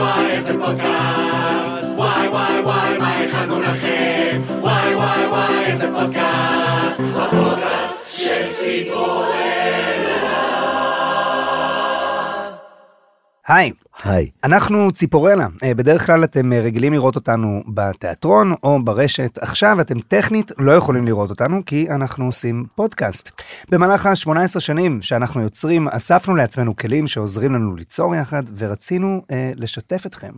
וואי איזה פודקאסט, וואי וואי וואי מה הכנו לכם, וואי וואי וואי איזה פודקאסט, הפודקאסט של ציפורלה. היי, היי. אנחנו ציפורלה. אה, בדרך כלל אתם אה, רגילים לראות אותנו בתיאטרון או ברשת. עכשיו אתם טכנית לא יכולים לראות אותנו כי אנחנו עושים פודקאסט. במהלך ה-18 שנים שאנחנו יוצרים, אספנו לעצמנו כלים שעוזרים לנו ליצור יחד ורצינו אה, לשתף אתכם.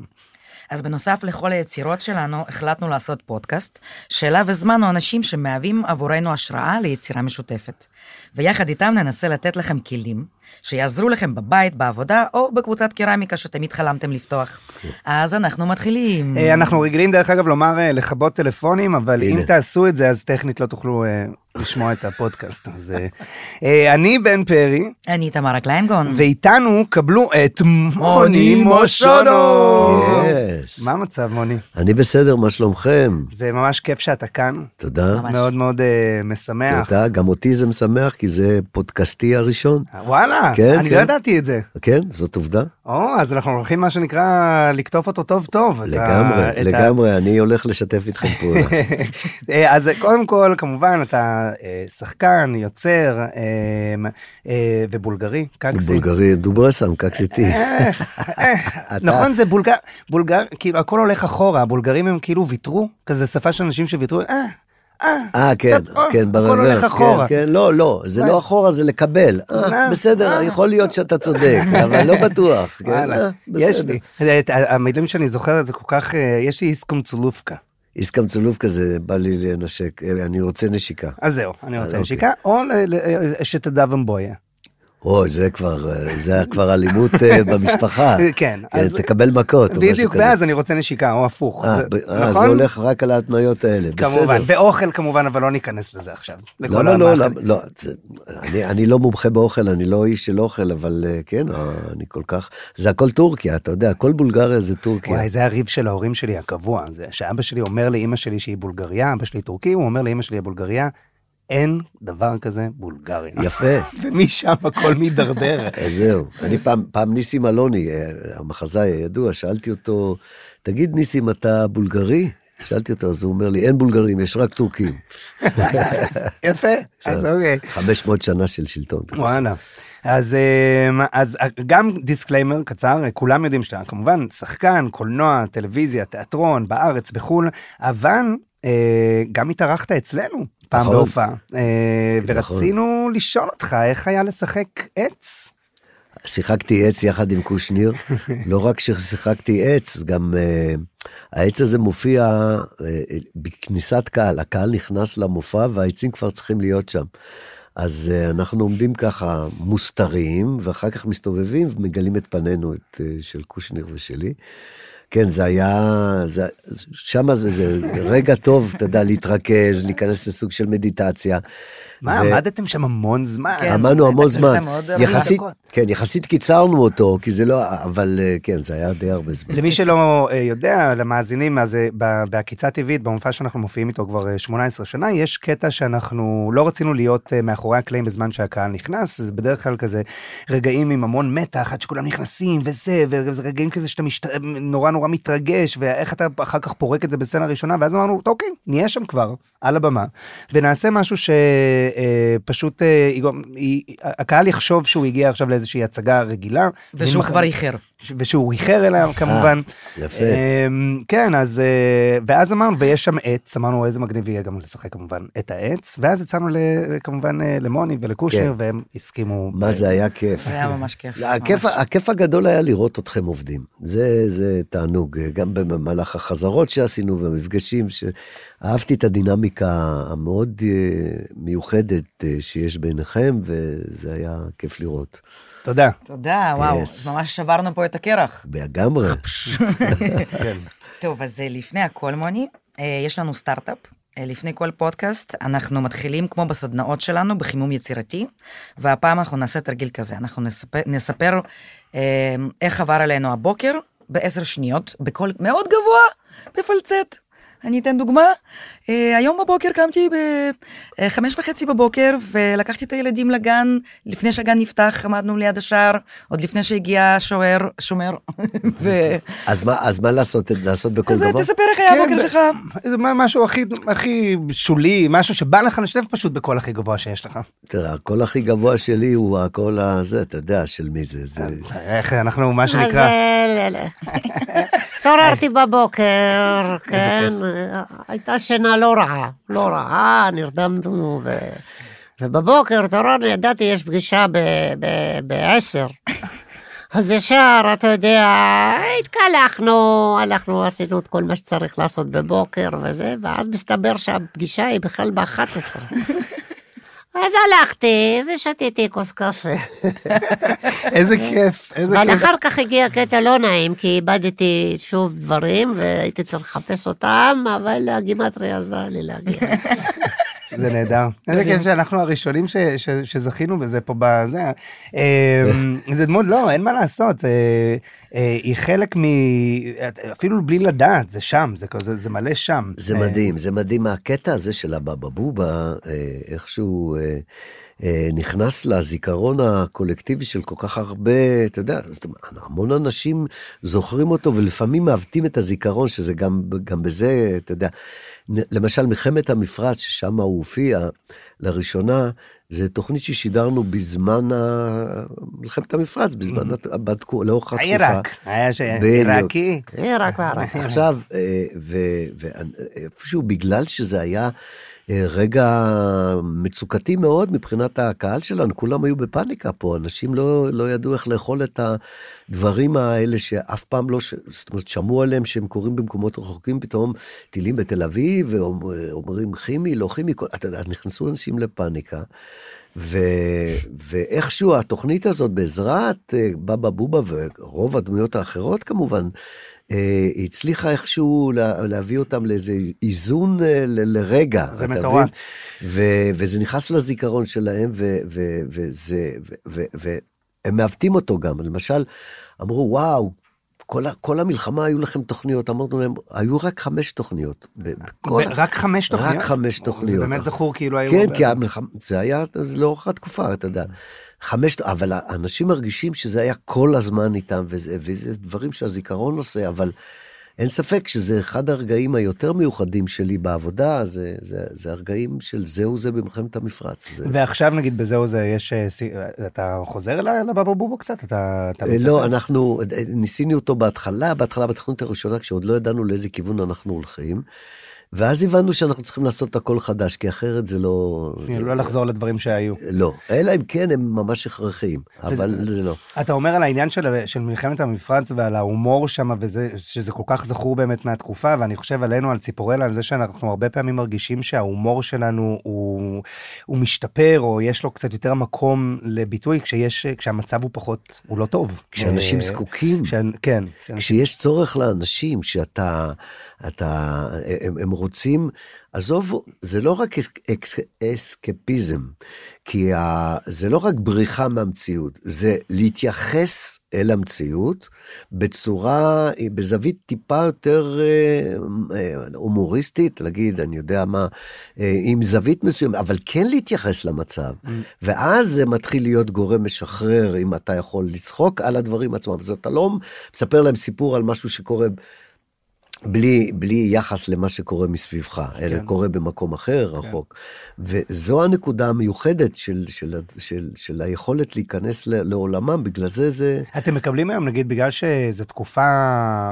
אז בנוסף לכל היצירות שלנו, החלטנו לעשות פודקאסט, שאליו הזמנו אנשים שמהווים עבורנו השראה ליצירה משותפת. ויחד איתם ננסה לתת לכם כלים שיעזרו לכם בבית, בעבודה, או בקבוצת קרמיקה שתמיד חלמתם לפתוח. אז אנחנו מתחילים. אה, אנחנו רגילים דרך אגב לומר אה, לכבות טלפונים, אבל. אם תעשו את זה אז טכנית לא תוכלו אה, לשמוע את הפודקאסט. אז אה, אני בן פרי, אני תמרה קליינגון. ואיתנו קבלו את מוני מושונו. מה המצב מוני? אני בסדר, מה שלומכם? זה ממש כיף שאתה כאן, תודה. מאוד מאוד משמח. תודה, גם אותי זה משמח, כי זה פודקאסטי הראשון. וואלה, כן, אני כן. לא ידעתי את זה. כן, זאת עובדה. או, אז אנחנו הולכים מה שנקרא לקטוף אותו טוב טוב. לגמרי, את ה- לגמרי, אני הולך לשתף איתכם פעולה. אה, אז קודם כל, כמובן, אתה אה, שחקן, יוצר אה, ובולגרי, קקסי. בולגרי, דוברסם, קקסיטי. נכון, זה בולגר, בולגר, כאילו הכל הולך אחורה, הבולגרים הם כאילו ויתרו, כזה שפה של אנשים שוויתרו, אה, אה, אה, כן, אה, כן, ברוורס. כן, כן, לא, לא, זה לא אחורה, זה לקבל. אה, אה, בסדר, אה. יכול להיות שאתה צודק, אבל לא בטוח. כן, אה, יש בסדר. לי, המילים שאני זוכר זה כל כך, אה, יש לי איסקומצולופקה. איסקם צולוב כזה, בא לי לנשק, אה, אני רוצה נשיקה. אז זהו, אני רוצה אוקיי. נשיקה, או ל- ל- שתדבם בויה. אוי, זה כבר, אה, זה כבר אלימות אה, במשפחה. כן, כן, אז- תקבל מכות או משהו בדיוק, כזה. ואז אני רוצה נשיקה, או הפוך. אה, אה, זה נכון? הולך רק על ההתניות האלה, כמובן, בסדר. ואוכל כמובן, אבל לא ניכנס לזה עכשיו. לא, לא, לא. לא, לא, זה- אני- אני לא מומחה באוכל, אני לא איש של אוכל, אבל אה, כן, אה, אני כל כך, זה הכל טורקיה, אתה יודע, כל בולגריה זה טורקיה. וואי, זה הריב של ההורים שלי הקבוע. זה שאבא שלי אומר לאימא שלי שהיא בולגריה, אבא שלי טורקי, הוא אומר לאימא שלי הבולגריה, אין דבר כזה בולגריה. יפה, ומשם הכל מידרדר. זהו. אני פעם, פעם ניסים אלוני, אה, המחזאי הידוע, שאלתי אותו, תגיד ניסים, אתה בולגרי? שאלתי אותו, אז הוא אומר לי, אין בולגרים, יש רק טורקים. יפה, אז אוקיי. 500 שנה של שלטון. וואלה. אז, אמ, אז גם דיסקליימר קצר, כולם יודעים שאתה כמובן שחקן, קולנוע, טלוויזיה, תיאטרון, בארץ, בחו"ל, אבל אה, גם התארחת אצלנו פעם נכון. בהופעה, אה, נכון. ורצינו לשאול אותך איך היה לשחק עץ. שיחקתי עץ יחד עם קושניר, לא רק ששיחקתי עץ, גם uh, העץ הזה מופיע uh, בכניסת קהל, הקהל נכנס למופע והעצים כבר צריכים להיות שם. אז uh, אנחנו עומדים ככה מוסתרים, ואחר כך מסתובבים ומגלים את פנינו, את, uh, של קושניר ושלי. כן, זה היה, זה, שם זה, זה רגע טוב, אתה יודע, להתרכז, להיכנס לסוג של מדיטציה. מה, ו- עמדתם שם המון זמן. כן. עמדנו המון זמן, יחסית. כן, יחסית קיצרנו אותו, כי זה לא, אבל אה, כן, זה היה די הרבה זמן. למי שלא אה, יודע, למאזינים, אז אה, ב- בעקיצה טבעית, במופע שאנחנו מופיעים איתו כבר אה, 18 שנה, יש קטע שאנחנו לא רצינו להיות מאחורי הקלעים בזמן שהקהל נכנס, זה בדרך כלל כזה רגעים עם המון מתח, עד שכולם נכנסים וזה, וזה רגעים כזה שאתה משת... נורא נורא מתרגש, ואיך אתה אחר כך פורק את זה בסצנה ראשונה, ואז אמרנו, אוקיי, נהיה שם כבר, על הבמה, ונעשה משהו שפשוט הקהל יחשוב שהוא הגיע עכשיו לאיזושהי הצגה רגילה. ושהוא כבר איחר. ושהוא איחר אליה כמובן. יפה. אמ, כן, אז, אה, ואז אמרנו, ויש שם עץ, אמרנו איזה מגניב יהיה גם לשחק כמובן את העץ, ואז יצאנו ל- כמובן אה, למוני ולקושנר, כן. והם הסכימו. מה זה היה כיף. זה היה ממש כיף. הכיף, הגדול היה לראות אתכם עובדים. זה, זה תענוג, גם במהלך החזרות שעשינו והמפגשים, שאהבתי את הדינמיקה המאוד אה, מיוחדת אה, שיש ביניכם, וזה היה כיף לראות. תודה. תודה, וואו, Yes. ממש שברנו פה את הקרח. לגמרי. טוב, אז אה, לפני הכל, מוני, יש לנו סטארט-אפ. לפני כל פודקאסט, אנחנו מתחילים כמו בסדנאות שלנו, בחימום יצירתי, והפעם אנחנו נעשה תרגיל כזה, אנחנו נספר, נספר איך עבר עלינו הבוקר בעשר שניות, בקול מאוד גבוה, בפלצט. אני אתן דוגמה. אה, היום בבוקר קמתי בחמש וחצי בבוקר ולקחתי את הילדים לגן, לפני שהגן נפתח עמדנו ליד השער, עוד לפני שהגיע שוער, שומר. ו... אז מה, אז מה לעשות, לעשות בכל אז דבר? תספר איך היה כן, הבוקר ב- שלך. זה מה- משהו הכי, הכי שולי, משהו שבא לך לשתף פשוט בקול הכי גבוה שיש לך. תראה, הקול הכי גבוה שלי הוא הקול הזה, אתה יודע, של מי זה, זה... איך אנחנו, מה אז שנקרא, אה, ל- ל- התעוררתי בבוקר, כן, הייתה שינה לא רעה, לא רעה, נרדמנו, ו... ובבוקר התעוררנו, ידעתי, יש פגישה בעשר. אז ישר, אתה יודע, התקלחנו, הלכנו, עשינו את כל מה שצריך לעשות בבוקר וזה, ואז מסתבר שהפגישה היא בכלל ב-11. אז הלכתי ושתיתי כוס קפה. איזה כיף, איזה אבל כיף. אחר כך הגיע קטע לא נעים, כי איבדתי שוב דברים, והייתי צריך לחפש אותם, אבל הגימטריה עזרה לי להגיע. זה נהדר. איזה כיף שאנחנו הראשונים ש- ש- שזכינו בזה פה בזה. אמ, זה דמות, לא, אין מה לעשות. אה, אה, היא חלק מ... אפילו בלי לדעת, זה שם, זה כזה, זה מלא שם. זה אה, מדהים, זה מדהים. הקטע הזה של הבבא בובה, איכשהו נכנס לזיכרון הקולקטיבי של כל כך הרבה, אתה יודע, זאת אומרת, המון אנשים זוכרים אותו ולפעמים מעוותים את הזיכרון, שזה גם, גם בזה, אתה יודע, למשל מלחמת המפרץ, ששם הוא הופיע לראשונה, זה תוכנית ששידרנו בזמן ה- מלחמת המפרץ, בזמן, הת- בתקו- לאורך התקופה. העיראק, היה ש... עיראקי. רק וערק. עכשיו, אה, ו- ואיפשהו בגלל שזה היה אה, רגע מצוקתי מאוד מבחינת הקהל שלנו, כולם היו בפאניקה פה, אנשים לא, לא ידעו איך לאכול את הדברים האלה שאף פעם לא. זאת אומרת, שמעו עליהם שהם קורים במקומות רחוקים, פתאום טילים בתל אביב, ואומרים כימי, לא כימי, אתה יודע, נכנסו אנשים לפאניקה. ו... ואיכשהו התוכנית הזאת בעזרת אה, בבא בובה ורוב הדמויות האחרות כמובן, אה, הצליחה איכשהו לה, להביא אותם לאיזה איזון אה, ל- לרגע. זה מטורף. וזה נכנס לזיכרון שלהם, ו- ו- וזה, ו- והם מעוותים אותו גם. למשל, אמרו, וואו, כל, כל המלחמה היו לכם תוכניות, אמרנו להם, היו רק חמש תוכניות. בכל רק חמש תוכניות? רק חמש תוכניות. זה באמת זכור כאילו היו... כן, כי המלחמה, זה היה, זה לאורך התקופה, אתה יודע. חמש, אבל האנשים מרגישים שזה היה כל הזמן איתם, וזה, וזה דברים שהזיכרון עושה, אבל אין ספק שזה אחד הרגעים היותר מיוחדים שלי בעבודה, זה, זה, זה הרגעים של זהו זה במלחמת המפרץ. זה, ועכשיו נגיד בזהו זה יש... אה, סי- אתה חוזר לבבא בובו קצת? אתה... אתה אה, לא, מתעסק? אנחנו ניסינו אותו בהתחלה, בהתחלה בתוכנית הראשונה, כשעוד לא ידענו לאיזה כיוון אנחנו הולכים, ואז הבנו שאנחנו צריכים לעשות הכל חדש, כי אחרת זה לא... זה, לא לחזור לדברים שהיו. לא, אלא אם כן הם ממש הכרחיים, אבל זה לא. אתה אומר על העניין של, של מלחמת המפרץ ועל ההומור שם וזה שזה כל כך זכור באמת מהתקופה ואני חושב עלינו על ציפורלה על זה שאנחנו הרבה פעמים מרגישים שההומור שלנו הוא, הוא משתפר או יש לו קצת יותר מקום לביטוי כשיש כשהמצב הוא פחות הוא לא טוב. כשאנשים אה, זקוקים. כן. כשיש צורך לאנשים שאתה, אתה, הם, הם רוצים, עזוב, זה לא רק אס, אקס, אסקפיזם, כי ה, זה לא רק בריחה מהמציאות, זה להתייחס אל המציאות בצורה, בזווית טיפה יותר אה, אה, הומוריסטית, להגיד, אני יודע מה, אה, עם זווית מסוימת, אבל כן להתייחס למצב. ואז זה מתחיל להיות גורם משחרר, אם אתה יכול לצחוק על הדברים עצמם. אז אתה לא מספר להם סיפור על משהו שקורה בלי, בלי יחס למה שקורה מסביבך, אלא כן. קורה במקום אחר, רחוק. וזו הנקודה המיוחדת של, של, של, של היכולת להיכנס לעולמם, בגלל זה זה... אתם מקבלים היום נגיד בגלל שזו תקופה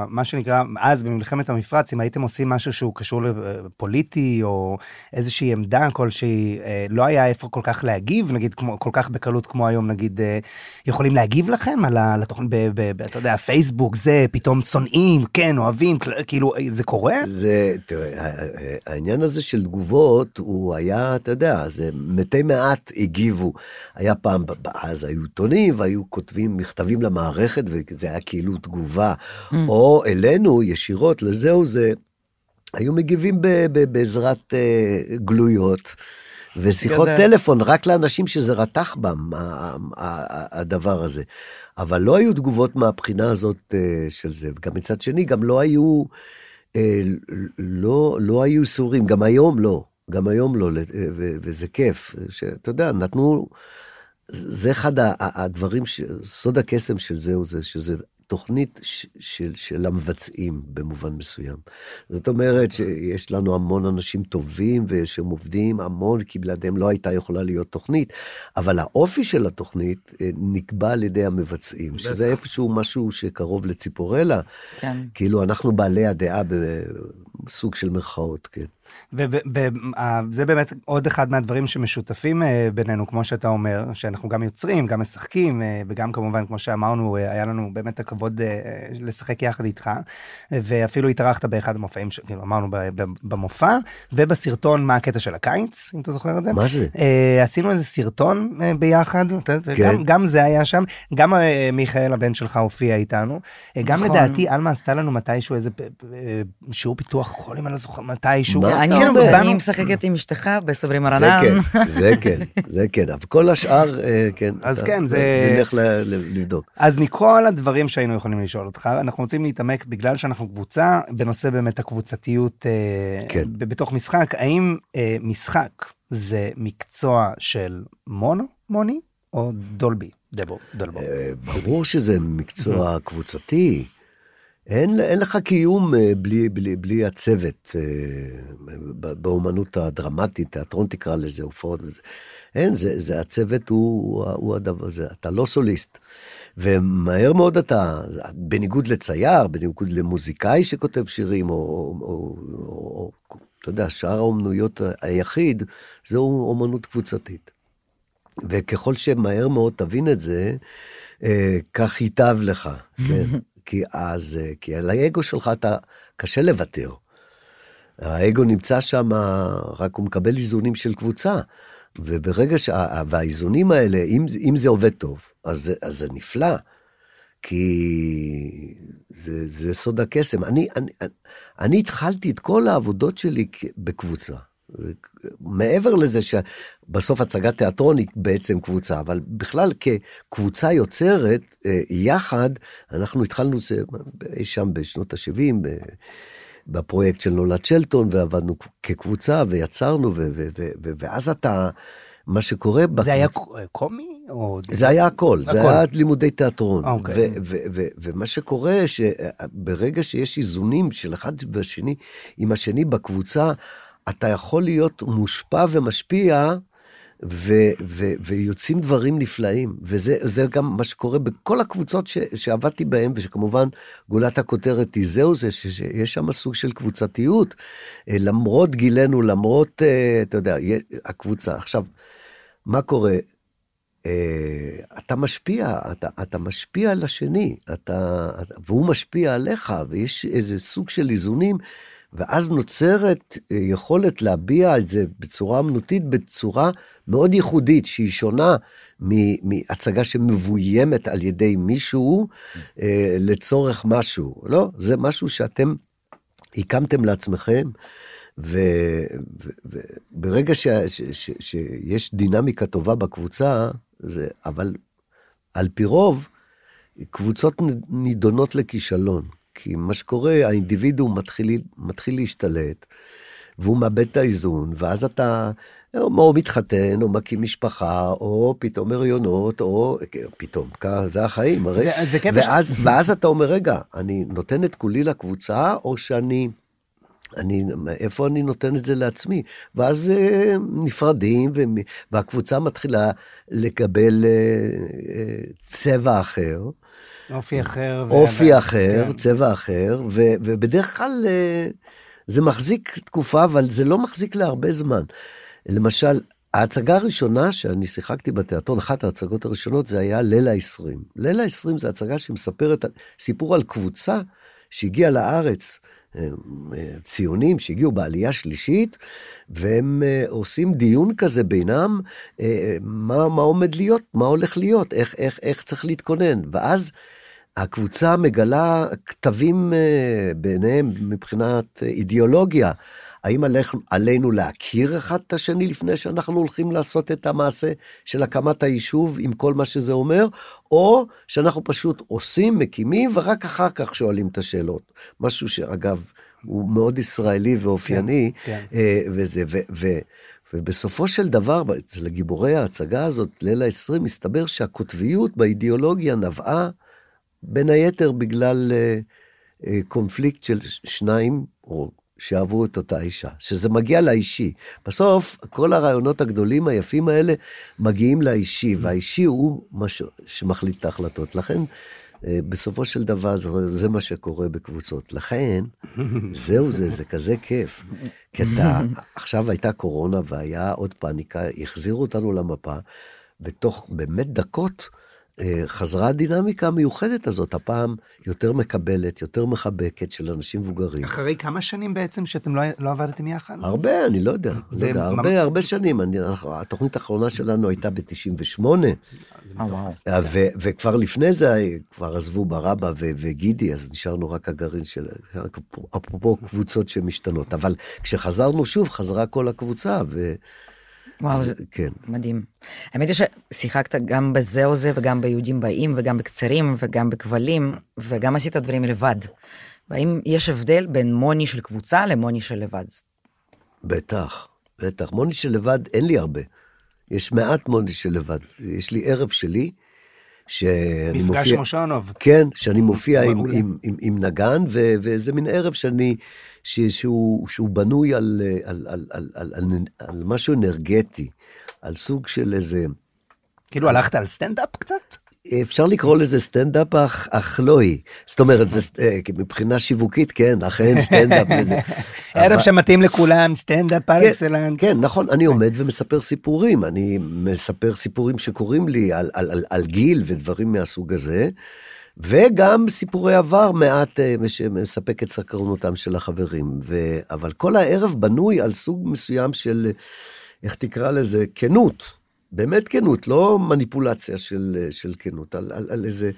מה שנקרא אז במלחמת המפרץ אם הייתם עושים משהו שהוא קשור לפוליטי או איזושהי עמדה כלשהי אה, לא היה איפה כל כך להגיב נגיד כמו כל כך בקלות כמו היום נגיד אה, יכולים להגיב לכם על התוכנית אתה יודע פייסבוק זה פתאום שונאים כן אוהבים כל- כאילו זה קורה זה, תראה, העניין הזה של תגובות, הוא היה, אתה יודע, זה מתי מעט הגיבו. היה פעם, אז היו עיתונים והיו כותבים מכתבים למערכת, וזה היה כאילו תגובה. או אלינו, ישירות, לזהו זה, היו מגיבים בעזרת אה, גלויות. ושיחות גדל. טלפון רק לאנשים שזה רתח בם, הדבר הזה. אבל לא היו תגובות מהבחינה הזאת אה, של זה. וגם מצד שני, גם לא היו אה, לא, לא היו איסורים, גם היום לא, גם היום לא, ו- וזה כיף, שאתה יודע, נתנו, זה אחד הדברים, ש- סוד הקסם של זה הוא זה, שזה תוכנית ש- של, של המבצעים במובן מסוים. זאת אומרת שיש לנו המון אנשים טובים ושהם עובדים המון, כי בלעדיהם לא הייתה יכולה להיות תוכנית, אבל האופי של התוכנית אה, נקבע על ידי המבצעים, שזה איפשהו משהו שקרוב לציפורלה. כן. כאילו אנחנו בעלי הדעה בסוג של מירכאות, כן. וזה באמת עוד אחד מהדברים שמשותפים אה, בינינו, כמו שאתה אומר, שאנחנו גם יוצרים, גם משחקים, אה, וגם כמובן, כמו שאמרנו, אה, היה לנו באמת הכבוד אה, לשחק יחד איתך, ואפילו התארחת באחד המופעים, ש- כאילו אמרנו במופע, ובסרטון מה הקטע של הקיץ, אם אתה זוכר את זה. מה זה? אה, עשינו איזה סרטון אה, ביחד, כן. גם, גם זה היה שם, גם אה, מיכאל הבן שלך הופיע איתנו, אה, גם נכון. לדעתי עלמה עשתה לנו מתישהו איזה אה, שיעור פיתוח קול, אם אני לא זוכר, מתישהו. מה? אני משחקת עם אשתך בסוברים זה הרנן. כן, זה כן, זה כן, אבל כל השאר, אה, כן. אז כן, זה- נלך ל- ל- לבדוק. אז מכל הדברים שהיינו יכולים לשאול אותך, אנחנו רוצים להתעמק בגלל שאנחנו קבוצה, בנושא באמת הקבוצתיות אה, כן. בתוך משחק. האם אה, משחק זה מקצוע של מונו, מוני, או דולבי, דבו, דולבו? ברור שזה מקצוע קבוצתי. אין, אין לך קיום אה, בלי, בלי, בלי הצוות אה, באומנות הדרמטית, תיאטרון תקרא לזה, הופעות וזה. אין, זה, זה הצוות הוא, הוא הדבר הזה, אתה לא סוליסט. ומהר מאוד אתה, בניגוד לצייר, בניגוד למוזיקאי שכותב שירים, או, או, או, או אתה יודע, שאר האומנויות היחיד, זהו אומנות קבוצתית. וככל שמהר מאוד תבין את זה, אה, כך ייטב לך, כן? כי אז, אה, כי על האגו שלך אתה, קשה לוותר. האגו נמצא שם, רק הוא מקבל איזונים של קבוצה. וברגע ש... והאיזונים האלה, אם, אם זה עובד טוב, אז, אז זה נפלא. כי זה, זה סוד הקסם. אני, אני, אני התחלתי את כל העבודות שלי בקבוצה. מעבר לזה שבסוף הצגת תיאטרון היא בעצם קבוצה, אבל בכלל כקבוצה יוצרת, אה, יחד, אנחנו התחלנו זה שם בשנות ה-70, בפרויקט של נולד שלטון, ועבדנו כקבוצה, ויצרנו, ו- ו- ו- ואז אתה, מה שקורה... זה היה בקבוצ- ק- קומי? או... זה היה הכל, זה הכל. היה לימודי תיאטרון. אוקיי. ו- ו- ו- ומה שקורה, שברגע שיש איזונים של אחד והשני עם השני בקבוצה, אתה יכול להיות מושפע ומשפיע, ו- ו- ויוצאים דברים נפלאים. וזה זה גם מה שקורה בכל הקבוצות ש- שעבדתי בהן, ושכמובן גולת הכותרת היא זהו זה, שיש שם סוג של קבוצתיות. אה, למרות גילנו, למרות, אה, אתה יודע, הקבוצה. עכשיו, מה קורה? אה, אתה משפיע, אתה, אתה משפיע על השני, אתה, אתה- והוא משפיע עליך, ויש איזה סוג של איזונים, ואז נוצרת אה, יכולת להביע את זה בצורה אמנותית, בצורה מאוד ייחודית, שהיא שונה מהצגה שמבוימת על ידי מישהו אה, לצורך משהו. לא, זה משהו שאתם הקמתם לעצמכם, וברגע שיש דינמיקה טובה בקבוצה, זה, אבל על פי רוב, קבוצות נידונות לכישלון. כי מה שקורה, האינדיבידואום מתחיל, מתחיל להשתלט, והוא מאבד את האיזון, ואז אתה או מתחתן, או מקים משפחה, או פתאום הריונות, או פתאום, כ- זה החיים, הרי. זה- זה קטע ש- ואז, ואז אתה אומר, רגע, אני נותן את כולי לקבוצה, או שאני... אני, איפה אני נותן את זה לעצמי? ואז אה, נפרדים, ומ- והקבוצה מתחילה לקבל אה, אה, צבע אחר, אופי אחר. אופי אחר, כן. צבע אחר, ו- ובדרך כלל אה, זה מחזיק תקופה, אבל זה לא מחזיק להרבה זמן. למשל, ההצגה הראשונה שאני שיחקתי בתיאטרון, אחת ההצגות הראשונות, זה היה ליל ה-20. ליל ה-20 זה הצגה שמספרת סיפור על קבוצה שהגיעה לארץ, אה, אה, ציונים שהגיעו בעלייה שלישית, והם עושים דיון כזה בינם, מה, מה עומד להיות, מה הולך להיות, איך, איך, איך צריך להתכונן. ואז הקבוצה מגלה כתבים אה, ביניהם מבחינת אה, אידיאולוגיה. האם עליך, עלינו להכיר אחד את השני לפני שאנחנו הולכים לעשות את המעשה של הקמת היישוב עם כל מה שזה אומר, או שאנחנו פשוט עושים, מקימים, ורק אחר כך שואלים את השאלות. משהו שאגב, הוא מאוד ישראלי ואופייני, כן, אה, וזה, ו, ו, ובסופו של דבר, אצל גיבורי ההצגה הזאת, ליל ה-20, מסתבר שהקוטביות באידיאולוגיה נבעה בין היתר בגלל אה, אה, קונפליקט של שניים, או שאהבו את אותה אישה, שזה מגיע לאישי. בסוף, כל הרעיונות הגדולים היפים האלה מגיעים לאישי, והאישי הוא מה. שמחליט את ההחלטות. לכן, אה, בסופו של דבר, זה, זה מה שקורה בקבוצות. לכן, זהו זה, זה כזה כיף. כי אתה, עכשיו הייתה קורונה והיה עוד פאניקה, החזירו אותנו למפה, בתוך באמת דקות, חזרה הדינמיקה המיוחדת הזאת, הפעם יותר מקבלת, יותר מחבקת של אנשים מבוגרים. אחרי כמה שנים בעצם שאתם לא, לא עבדתם יחד? הרבה, אני לא יודע, לא זה יודע ממש- הרבה, הרבה שנים. אני, התוכנית האחרונה שלנו הייתה ב-98, אה, וואו. ו- וכבר לפני זה, כבר עזבו ברבא ו- וגידי, אז נשארנו רק הגרעין של, רק אפרופו קבוצות שמשתנות. אבל כשחזרנו שוב, חזרה כל הקבוצה, ו... וואו, זה- כן. מדהים. האמת היא ששיחקת גם בזה או זה וגם ביהודים באים וגם בקצרים וגם בכבלים וגם עשית דברים לבד. והאם יש הבדל בין מוני של קבוצה למוני של לבד? בטח, בטח. מוני של לבד, אין לי הרבה. יש מעט מוני של לבד. יש לי ערב שלי, שאני מפגש מופיע... מושונוב. כן, שאני מופיע עם. עם, עם, עם נגן, ו, וזה מין ערב שאני, ש, שהוא, שהוא בנוי על, על, על, על, על, על, על משהו אנרגטי, על סוג של איזה, כאילו הלכת על סטנדאפ קצת? אפשר לקרוא לזה סטנדאפ, אך, לא היא. זאת אומרת, זה, אה, מבחינה שיווקית, כן, אכן סטנדאפ וזה. ערב שמתאים לכולם, סטנדאפ פר כן, אקסלנס. כן, נכון, אני עומד ומספר סיפורים, אני מספר סיפורים שקורים לי על, על, על, על גיל ודברים מהסוג הזה, וגם סיפורי עבר מעט אה, שמספק את סקרנותם של החברים. ו, אבל כל הערב בנוי על סוג מסוים של, איך תקרא לזה, כנות. באמת כנות, לא מניפולציה של, אה, של כנות, על, על, על איזה...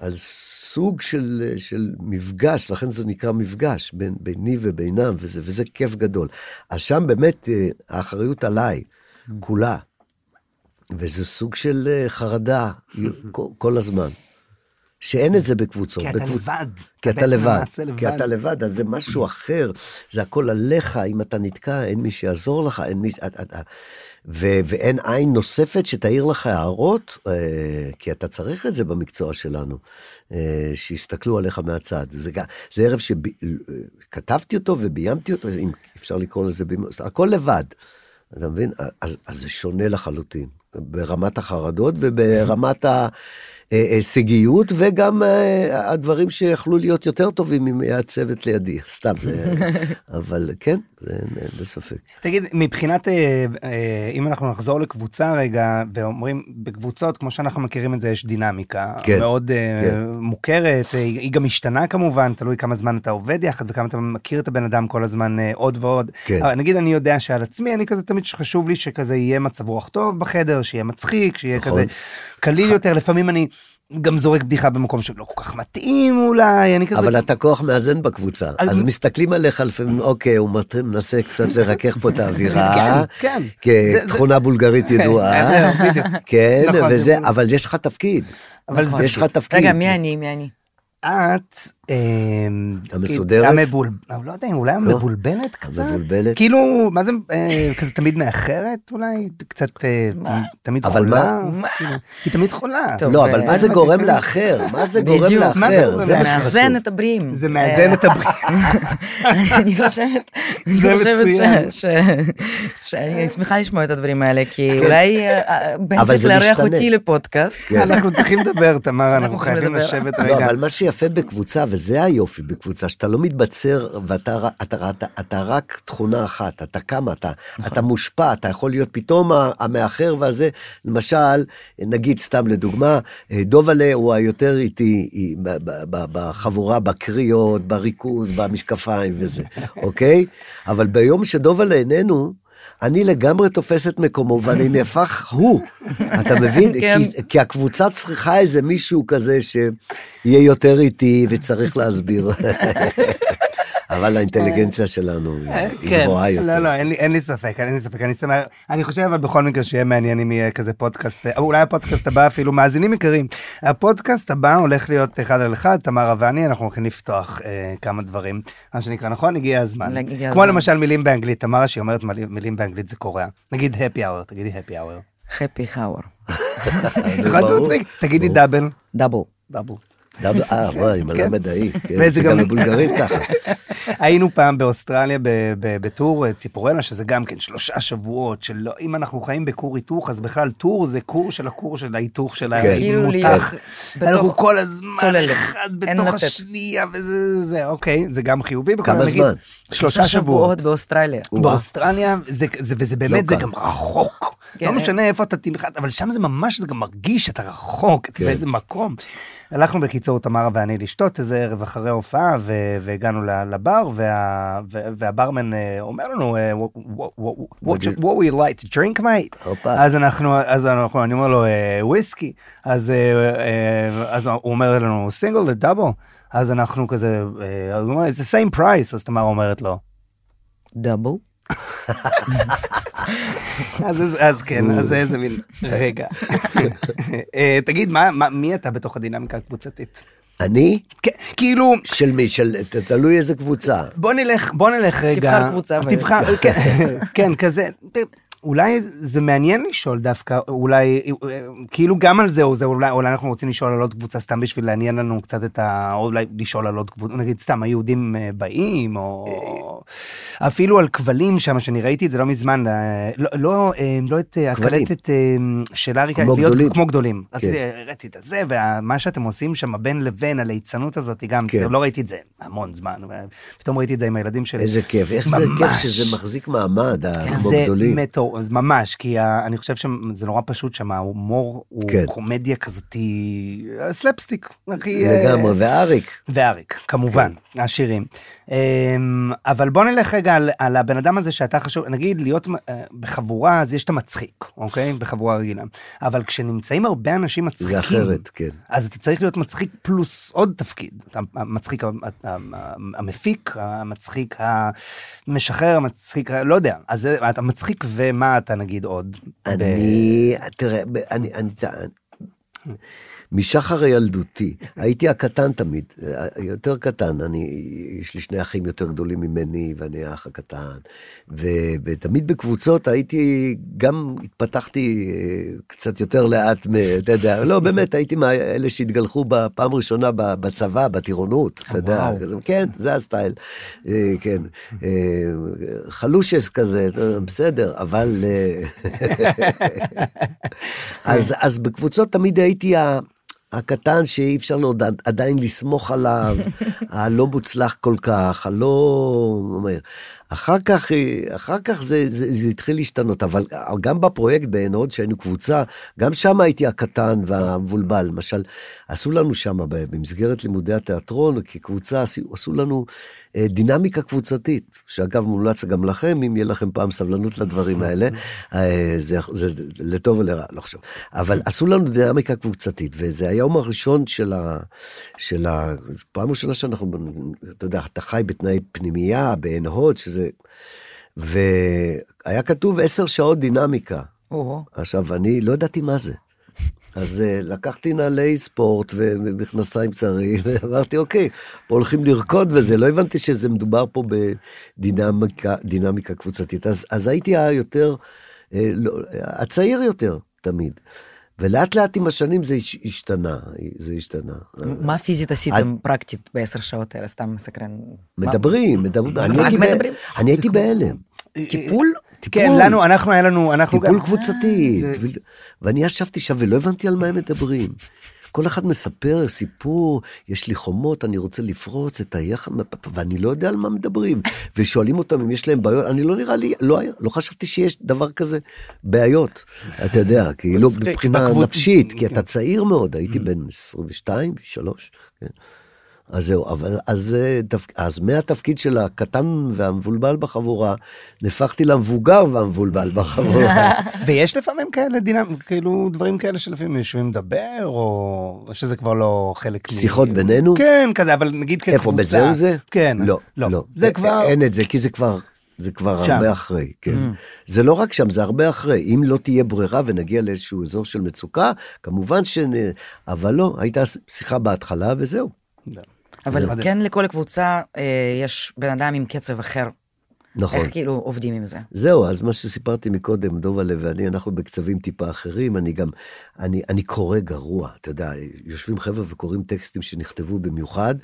על סוג של, של מפגש, לכן זה נקרא מפגש בין, ביני ובינם, וזה, וזה כיף גדול. אז שם באמת אה, האחריות עליי, כולה. וזה סוג של אה, חרדה כל, הזמן. שאין את זה בקבוצות. כי אתה בקבוצ- לבד. כי אתה לבד. למעשה כי אתה לבד, אז זה משהו אחר. זה הכל עליך, אם אתה נתקע, אין מי שיעזור לך, אין מי... ו- ואין עין נוספת שתעיר לך הערות, אה, כי אתה צריך את זה במקצוע שלנו, אה, שיסתכלו עליך מהצד. זה, זה ערב שכתבתי אותו וביימתי אותו, אם אפשר לקרוא לזה, הכל לבד. אתה מבין? אז, אז זה שונה לחלוטין, ברמת החרדות וברמת ההישגיות, וגם אה, הדברים שיכלו להיות יותר טובים אם היה צוות לידי, סתם. אה, אבל כן, זה בספק. תגיד, מבחינת, אה, אה, אם אנחנו נחזור לקבוצה רגע, ואומרים, בקבוצות, כמו שאנחנו מכירים את זה, יש דינמיקה כן, מאוד אה, כן. מוכרת, אה, היא גם משתנה כמובן, תלוי כמה זמן אתה עובד יחד וכמה אתה מכיר את הבן אדם כל הזמן אה, עוד ועוד. כן. אבל נגיד, אני יודע שעל עצמי, אני כזה תמיד חשוב לי שכזה יהיה מצב רוח טוב בחדר, שיהיה מצחיק, שיהיה נכון. כזה קליל יותר, לפעמים אני... גם זורק בדיחה במקום שלא כל כך מתאים אולי, אני כזה... אבל אתה כוח מאזן בקבוצה, אז- אז מסתכלים עליך לפעמים, אוקיי, הוא מנסה קצת לרכך פה את האווירה, כן, כן. כתכונה בולגרית ידועה, זהו, בדיוק. כן, נכון, זה וזה, אבל יש לך תפקיד, אבל יש לך תפקיד. רגע, מי אני? מי אני? את המסודרת? המבול... לא יודע, אולי המבולבלת קצת? המבולבלת? כאילו, מה זה, אה, כזה תמיד מאחרת אולי? קצת אה? תמיד אבל חולה? מה? כאילו, היא תמיד חולה. לא, אבל אה, מה זה גורם לאחר? מה זה גורם בדיוק. מה זה לאחר? זה. מאזן את הבריאים. זה מאזן את הבריאות. אני חושבת, אני חושבת שאני שמחה לשמוע את הדברים האלה, כי אולי אה, בן אבל צריך לארח. אותי לפודקאסט. אנחנו צריכים לדבר, תמר, אנחנו חייבים. לשבת לא, רגע. אבל מה שיפה בקבוצה, וזה היופי בקבוצה, שאתה לא מתבצר ואתה אתה, אתה, אתה רק תכונה אחת, אתה קם, אתה, אתה מושפע, אתה יכול להיות פתאום המאחר והזה, למשל, נגיד סתם לדוגמה, אה, דובלה הוא היותר איטי בחבורה, בקריאות, בריכוז, במשקפיים וזה, אוקיי? אבל ביום שדובלה איננו, אני לגמרי תופס את מקומו ואני נהפך הוא, אתה מבין? כן. כי, כי הקבוצה צריכה איזה מישהו כזה שיהיה יותר איטי וצריך להסביר. אבל האינטליגנציה שלנו היא- היא כן, גבוהה לא, יותר. לא, לי- אין לי ספק, אין לי ספק, אני שמח, אני חושב אבל בכל מקרה שיהיה מעניין אם יהיה כזה פודקאסט, או אולי הפודקאסט הבא אפילו, מאזינים יקרים, הפודקאסט הבא הולך להיות אחד על אחד, תמרה ואני, אנחנו הולכים לפתוח אה, כמה דברים, מה שנקרא, נכון? הגיע הזמן. כמו. למשל מילים באנגלית, תמרה שהיא אומרת מילים- באנגלית זה קורע. נגיד happy hour, תגידי happy hour. happy hour. נכון, תגידי דאבל. דאבל. דאבל. אה, וואי, מלא כן. מדעי. כן, וזה זה גם- בבולגרית ככה. היינו פעם באוסטרליה ב- ב- בטור אה, ציפורלה, שזה גם כן שלושה שבועות של אם אנחנו חיים בכור היתוך, אז בכלל טור זה קור של הקור של ההיתוך של כן. כאילו המותח. להיות אנחנו כל הזמן. אחד בתוך. השנייה, וזה, זה, אוקיי, זה גם חיובי. כמה זמן? שלושה שבועות. באוסטרליה. באוסטרליה, זה, זה, וזה באמת, זה קל. גם רחוק. כן. לא משנה איפה אתה תנחת, אבל שם זה ממש, זה גם מרגיש שאתה רחוק, אתה כן. באיזה מקום. הלכנו בקיצור, תמרה ואני לשתות איזה ערב אחרי ההופעה, ו- והגענו ל- לבר, וה- ו- והברמן אה, אומר לנו, אה, "What- what- you like to drink, mate? אז אנחנו, אז אנחנו, אני אומר לו, "אה, וויסקי. אז אה, אה, אז הוא אומר לנו, סינגל לדאבל. אז אנחנו כזה, it's the same price, אז תמרה אומרת לו, דאבל. אז, אז, אז כן, אז זה איזה מין רגע. אה, תגיד, מה, מה, מי אתה בתוך הדינמיקה הקבוצתית? אני? כן, כאילו, של מי? של... תלוי איזה קבוצה. בוא נלך, בוא נלך רגע. תבחר קבוצה תבחר, כן, כן, כזה. אולי זה מעניין לשאול דווקא, אולי, כאילו גם על זה, או זה אולי, אולי אנחנו רוצים לשאול על עוד קבוצה סתם בשביל לעניין לנו קצת את ה... או אולי לשאול על עוד קבוצה, נגיד סתם, היהודים אה, באים, או אפילו על כבלים שם, שאני ראיתי את זה לא מזמן, אה, לא, לא, אה, לא את. הקלטת של אריק, כמו להיות גדולים. כמו גדולים. כן. רציתי, הראיתי את זה, ומה שאתם עושים שם בין לבין, הליצנות הזאת, גם, כן. לא ראיתי את זה המון זמן, פתאום ראיתי את זה עם הילדים שלי. איזה כיף. איך זה ממש. כיף שזה מחזיק מעמד, כמו זה גדולים. מטור, אז ממש, כי ה- אני חושב שזה נורא פשוט שם, ההומור הוא כן. קומדיה כזאת, אה, סלפסטיק. הכי, אה, לגמרי, ואריק. ואריק, כמובן, כן. השירים. אמ, אבל בוא נלך רגע על, על הבן אדם הזה שאתה חשוב, נגיד להיות אה, בחבורה, אז יש את המצחיק, אוקיי? בחבורה רגילה. אבל כשנמצאים הרבה אנשים מצחיקים, זה אחרת, כן. אז אתה צריך להיות מצחיק פלוס עוד תפקיד. המצחיק ה- ה- ה- המפיק, המצחיק המשחרר, המצחיק, לא יודע. אז אתה מצחיק ומה אתה נגיד עוד? ב- אני, תראה, אני, אני, משחר ילדותי, הייתי הקטן תמיד, יותר קטן, אני, יש לי שני אחים יותר גדולים ממני, ואני האח הקטן, ו, ותמיד בקבוצות הייתי, גם התפתחתי אה, קצת יותר לאט, אתה יודע, לא, באמת, הייתי מאלה שהתגלחו בפעם ראשונה בצבא, בטירונות, אתה יודע. כזה, כן, זה הסטייל, אה, כן, אה, חלושס כזה, אה, בסדר, אבל... אה, אז, אז בקבוצות תמיד הייתי ה... הקטן שאי אפשר לו עד- עדיין לסמוך עליו, הלא מוצלח כל כך, הלא... אומר. אחר כך, אה, אחר כך זה, זה, זה התחיל להשתנות, אבל גם בפרויקט בעין הוד, שהיינו קבוצה, גם שם הייתי הקטן והמבולבל. למשל, עשו לנו שם, במסגרת לימודי התיאטרון, כקבוצה, עשו, עשו לנו אה, דינמיקה קבוצתית, שאגב מומלץ גם לכם, אם יהיה לכם פעם סבלנות לדברים האלה, אה, זה, זה לטוב ולרע, לא חושב. אבל עשו לנו דינמיקה קבוצתית, וזה היום הראשון של ה... של ה... פעם ראשונה שאנחנו, אתה יודע, אתה חי בתנאי פנימייה, בעין הוד, שזה... והיה כתוב עשר שעות דינמיקה. עכשיו, אני לא ידעתי מה זה. אז uh, לקחתי נעלי ספורט ומכנסיים צרים, ואמרתי, אוקיי, פה הולכים לרקוד וזה, לא הבנתי שזה מדובר פה בדינמיקה דינמיקה קבוצתית. אז, אז הייתי היותר, אה, לא, הצעיר יותר, תמיד. ולאט לאט עם השנים זה הש- השתנה, זה השתנה. מה פיזית עשיתם פרקטית בעשר שעות האלה? סתם מסקרן. מדברים, מדברים. אני הייתי ב- מדברים? אני הייתי בהלם. טיפול? כן, לנו, אנחנו, היה לנו, אנחנו טיפול גם... קבוצתי. זה- ו- ואני ישבתי שם ולא הבנתי על מה הם מדברים. כל אחד מספר סיפור, יש לי חומות, אני רוצה לפרוץ את היחד, ואני לא יודע על מה מדברים. ושואלים אותם אם יש להם בעיות, אני לא נראה לי, לא, לא חשבתי שיש דבר כזה בעיות. אתה יודע, כאילו. מבחינה נפשית, כי כן. אתה צעיר מאוד, הייתי בן 22, 3, כן. אז זהו, אבל אז, אה. אז מהתפקיד של הקטן והמבולבל בחבורה, נהפכתי למבוגר והמבולבל בחבורה. ויש לפעמים כאלה דינמ... כאילו דברים כאלה שלפעמים יושבים לדבר, או שזה כבר לא חלק מ... שיחות בינינו? כן, כזה, אבל נגיד כקבוצה. איפה, בזהו זה? כן. לא, לא. לא. זה כבר... אין את זה, כי זה כבר... זה כבר שם. הרבה אחרי, כן. זה לא רק שם, זה הרבה אחרי. אם לא תהיה ברירה ונגיע לאיזשהו אזור של מצוקה, כמובן ש... אבל לא, הייתה שיחה בהתחלה וזהו. אבל. כן לכל קבוצה אה, יש בן אדם עם קצב אחר. נכון. איך כאילו עובדים עם זה? זהו, אז מה שסיפרתי מקודם, דובלה ואני, אנחנו בקצבים טיפה אחרים, אני גם, אני, אני קורא גרוע, אתה יודע, יושבים חבר'ה וקוראים טקסטים שנכתבו במיוחד,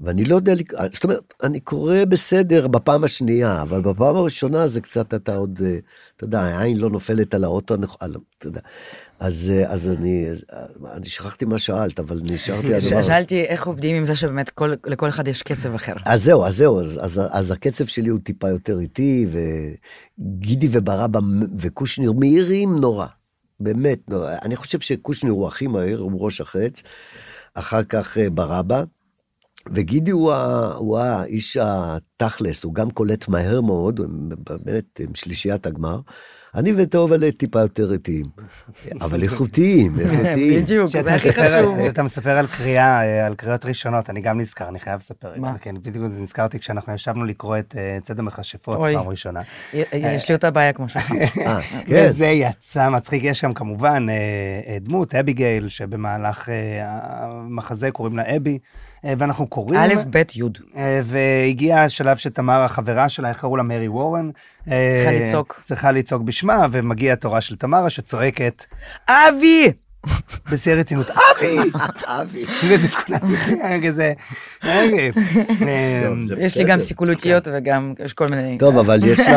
ואני לא יודע, זאת אומרת, אני קורא בסדר בפעם השנייה, אבל בפעם הראשונה זה קצת, אתה עוד, אה, אתה יודע, העין לא נופלת על האוטו אתה יודע. אז, אה, אז אני, אה, אני שכחתי מה שאלת, אבל נשארתי הדבר. שאלתי איך עובדים עם זה שבאמת כל- לכל אחד יש קצב אחר. אז זהו, אז זהו, אז, אז, אז הקצב שלי הוא טיפה יותר איטי, וגידי וברבא וקושניר מהירים נורא. באמת, נורא. אני חושב שקושניר הוא הכי מהיר, הוא ראש החץ, אחר כך ברבא, וגידי הוא, ה, הוא האיש התכלס, הוא גם קולט מהר מאוד, באמת, הם שלישיית הגמר. אני וטובלה טיפה יותר איטיים, אבל איכותיים, איכותיים. בדיוק, זה הכי חשוב. שאתה מספר על קריאה, אה, על קריאות ראשונות, אני גם נזכר, אני חייב לספר. מה? כן, בדיוק זה נזכרתי כשאנחנו ישבנו לקרוא את אה, צד המכשפות. פעם ראשונה. יש לי אותה בעיה כמו שלך. אה, כן, וזה יצא מצחיק, יש שם כמובן אה, אה, דמות, אביגיל, שבמהלך אה, המחזה קוראים לה אבי, אה, ואנחנו קוראים... א', ב', י'. אה, והגיע השלב שתמר, החברה שלה, איך קראו לה? מרי וורן. אה, צריכה לצעוק. צריכה לצעוק בשמה, ומגיע תורה של תמרה שצועקת אבי! בשיא הרצינות, אבי! אבי. וזה כולם כזה, רגע. טוב, זה יש לי גם. סיכולותיות וגם יש כל מיני... טוב, אבל יש לך,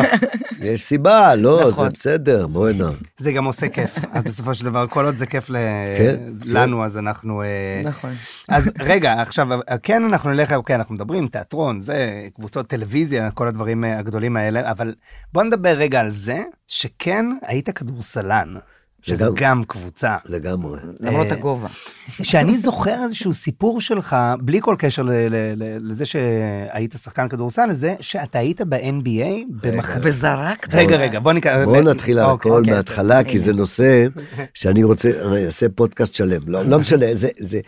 יש סיבה, לא, זה נכון. בסדר, בואי נא. זה גם עושה כיף, בסופו של דבר, כל עוד זה כיף כן, לנו, אז אנחנו... אה, נכון. אז רגע, עכשיו, כן, אנחנו נלך, אוקיי, אנחנו מדברים, תיאטרון, זה, קבוצות טלוויזיה, כל הדברים אה, הגדולים האלה, אבל בוא נדבר רגע על זה, שכן היית כדורסלן, שזה גם- גם קבוצה. לגמרי. למרות אה, הגובה. שאני זוכר איזשהו סיפור שלך, בלי כל קשר ל- ל- ל- לזה שהיית שחקן כדורסל, לזה שאתה היית ב-NBA במחצית. וזרקת. רגע, רגע, בוא נקרא... בואו נתחיל על אוקיי, הכל אוקיי. מההתחלה, כי זה נושא שאני רוצה, אני אעשה פודקאסט שלם. לא לא משנה, זה, זה,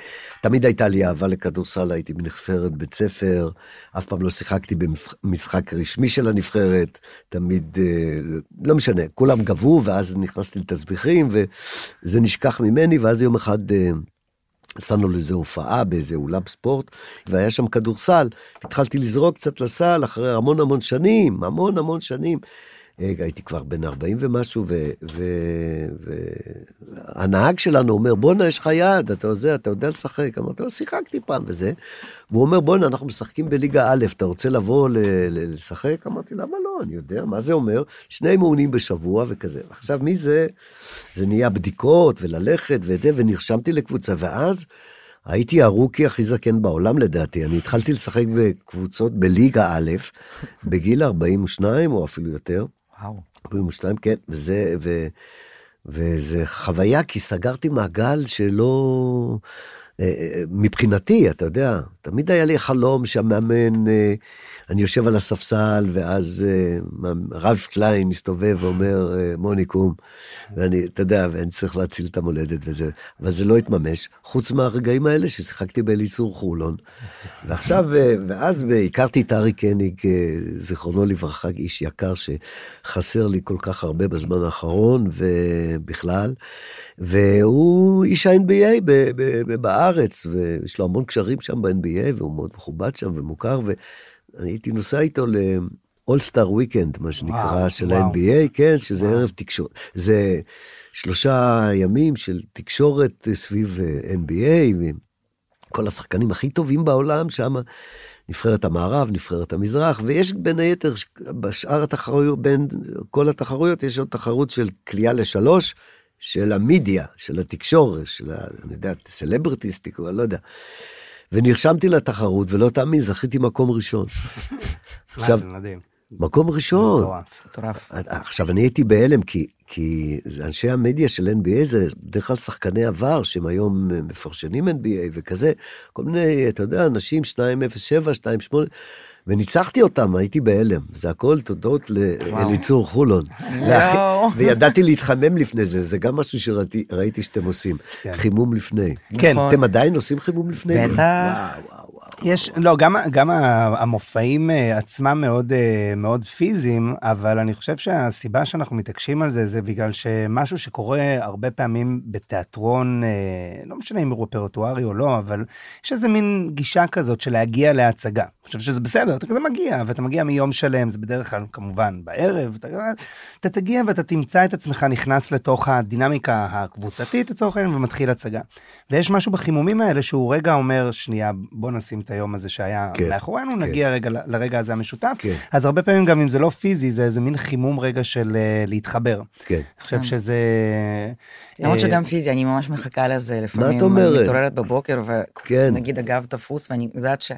תמיד הייתה לי אהבה לכדורסל, הייתי בנבחרת בית ספר, אף פעם לא שיחקתי במשחק רשמי של הנבחרת, תמיד, אה, לא משנה, כולם גבו, ואז נכנסתי לתסביכים, וזה נשכח ממני, ואז יום אחד... אה, עשינו לזה הופעה באיזה אולם ספורט, והיה שם כדורסל. התחלתי לזרוק קצת לסל אחרי המון המון שנים, המון המון שנים. אה, הייתי כבר בן 40 ומשהו, והנהג שלנו אומר, בואנה, יש לך יד, אתה יודע, אתה יודע לשחק. אמרתי לו, שיחקתי פעם וזה. והוא אומר, בואנה, אנחנו משחקים בליגה א', אתה רוצה לבוא לשחק? אמרתי, למה? אני יודע, מה זה אומר? שני אימונים בשבוע וכזה. עכשיו, מזה, זה נהיה בדיקות וללכת וזה, ונרשמתי לקבוצה, ואז... הייתי הרוקי הכי זקן בעולם לדעתי, אני התחלתי לשחק בקבוצות בליגה א', בגיל 42 או אפילו יותר, וואו. 42, כן, וזה, ו, וזה חוויה, כי סגרתי מעגל שלא... אה, אה, מבחינתי, אתה יודע, תמיד היה לי חלום שהמאמן, אה, אני יושב על הספסל, ואז אה, רב קליין מסתובב ואומר, אה, מוניקום, ואני, אתה יודע, ואני צריך להציל את המולדת וזה, אבל זה לא התממש, חוץ מהרגעים האלה ששיחקתי באליצור חולון. ועכשיו, אה, ואז הכרתי את ארי קניג, זיכרונו לברכה, איש יקר שחסר לי כל כך הרבה בזמן האחרון, ובכלל, והוא איש ה-NBA בארץ, ויש לו המון קשרים שם ב-NBA, והוא מאוד מכובד שם ומוכר, ואני הייתי נוסע איתו ל... All-Star Weekend, מה שנקרא, וואו, של וואו. ה-NBA, כן, שזה ערב תקשורת, זה שלושה ימים של תקשורת סביב אה, NBA, וכל השחקנים הכי טובים בעולם שם, נבחרת המערב, נבחרת המזרח, ויש בין היתר, בשאר התחרויות, בין כל התחרויות, יש עוד תחרות של קליעה לשלוש, של המידיה, של התקשורת, של, ה, אני יודע, סלבריטיסטיק, אני לא יודע. ונרשמתי לתחרות, ולא תאמין, זכיתי מקום ראשון. עכשיו. מקום ראשון. מטורף. עכשיו, אני הייתי בהלם, כי, כי אנשי המדיה של NBA זה בדרך כלל שחקני עבר, שהם היום מפרשנים NBA וכזה, כל מיני, אתה יודע, אנשים 207, 28, וניצחתי אותם, הייתי בהלם. זה הכל תודות לאליצור חולון. וידעתי להתחמם לפני זה, זה גם משהו שראיתי שאתם עושים. כן. חימום לפני. כן. אתם עדיין עושים חימום לפני? בטח. יש, לא, גם, גם המופעים אה, עצמם מאוד, אה, מאוד פיזיים, אבל אני חושב שהסיבה שאנחנו מתעקשים על זה, זה בגלל שמשהו שקורה הרבה פעמים בתיאטרון, אה, לא משנה אם הוא רפרטוארי או לא, אבל יש איזה מין גישה כזאת של להגיע להצגה. אני חושב שזה בסדר, אתה כזה מגיע, ואתה מגיע מיום שלם, זה בדרך כלל כמובן בערב, אתה, אתה תגיע ואתה תמצא את עצמך נכנס לתוך הדינמיקה הקבוצתית לצורך העניין ומתחיל הצגה. ויש משהו בחימומים האלה שהוא רגע אומר, שנייה, בוא נשים את היום הזה שהיה כן, מאחורינו, כן. נגיע רגע ל- לרגע הזה המשותף. כן. אז הרבה פעמים גם אם זה לא פיזי, זה איזה מין חימום רגע של אה, להתחבר. כן. אני חושב שזה... למרות אה, שגם פיזי, אני ממש מחכה לזה. לפעמים את אומרת? אני מתעוררת בבוקר, כן. ונגיד הגב תפוס, ואני יודעת שיש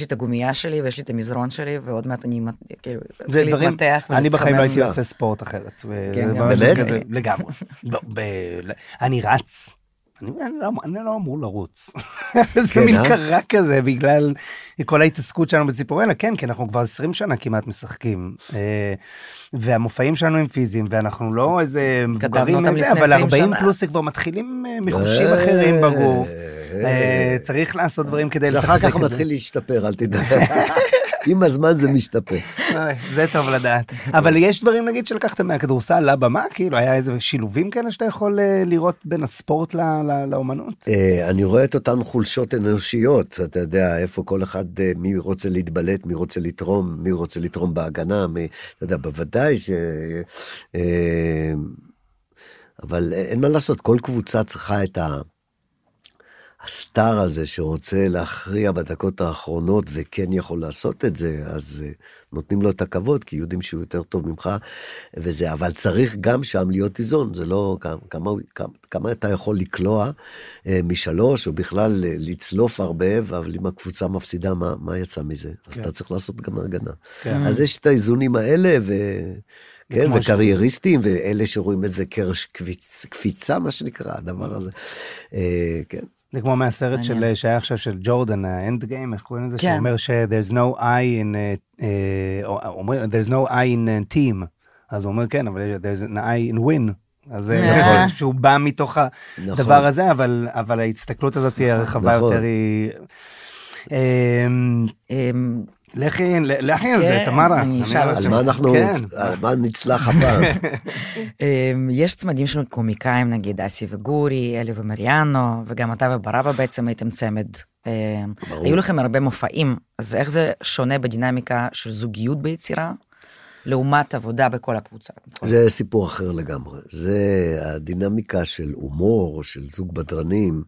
לי את הגומייה שלי, ויש לי את המזרון שלי, ועוד מעט אני מת- כאילו, זה דברים, להתמתח אני בחיים לא הייתי ולהתחמם. עושה ספורט אחרת. כן, באמת? לגמרי. לא. אני רץ. אני, אני, לא, אני לא אמור לרוץ. זה כן, מין אה? קרה כזה בגלל כל ההתעסקות שלנו בציפורלה, כן, כי אנחנו כבר 20 שנה כמעט משחקים. אה, והמופעים שלנו הם פיזיים, ואנחנו לא איזה מבוגרים איזה, אבל 20 40 שנה. פלוס זה כבר מתחילים אה, מחושים אחרים. אה, צריך לעשות דברים כדי זה כך את זה. מתחיל להשתפר, אל תדאג. עם הזמן זה משתפר. זה טוב לדעת. אבל יש דברים נגיד שלקחתם מהכדורסל לבמה? כאילו היה איזה שילובים כאלה שאתה יכול אה, לראות בין הספורט לאומנות? אה, אני רואה את אותן חולשות אנושיות, אתה יודע, איפה כל אחד, אה, מי רוצה להתבלט, מי רוצה לתרום, מי רוצה לתרום בהגנה, מי, אתה יודע, בוודאי ש... אבל אין מה לעשות, כל קבוצה צריכה את ה... הסטאר הזה שרוצה להכריע בדקות האחרונות וכן יכול לעשות את זה, אז uh, נותנים לו את הכבוד, כי יודעים שהוא יותר טוב ממך וזה, אבל צריך גם שם להיות איזון, זה לא כמה, כמה, כמה, אתה יכול לקלוע uh, משלוש, או בכלל uh, לצלוף הרבה, אבל אם הקבוצה מפסידה, מה, מה יצא מזה? אז כן. אתה צריך לעשות גם הגנה. כן. אז יש את האיזונים האלה, ו... כן, ש- וקרייריסטים, ואלה שרואים את זה קרש קפיצ, קפיצה, מה שנקרא, הדבר הזה. אה, כן. זה כמו מהסרט של. שהיה עכשיו של ג'ורדן, האנד גיים, איך קוראים לזה? כן. שהוא אומר ש-there's no eye in, uh, אומר, there's no eye in uh, team. אז הוא אומר כן, אבל there's an eye in win. אז זה נכון. נכון. שהוא בא מתוך הדבר הזה, אבל, אבל ההסתכלות הזאת היא הרחבה נכון. יותר, היא... לכי, לכי על זה, כן, תמרה. לא. על. מה אנחנו, כן. על מה נצלח הפעם? אמ, יש צמדים של קומיקאים, נגיד אסי וגורי, אלי ומריאנו, וגם אתה וברבא בעצם הייתם צמד. אמ. היו לכם הרבה מופעים, אז איך זה שונה בדינמיקה של זוגיות ביצירה, לעומת עבודה בכל הקבוצה? זה סיפור אחר לגמרי. זה הדינמיקה של הומור, של זוג בדרנים.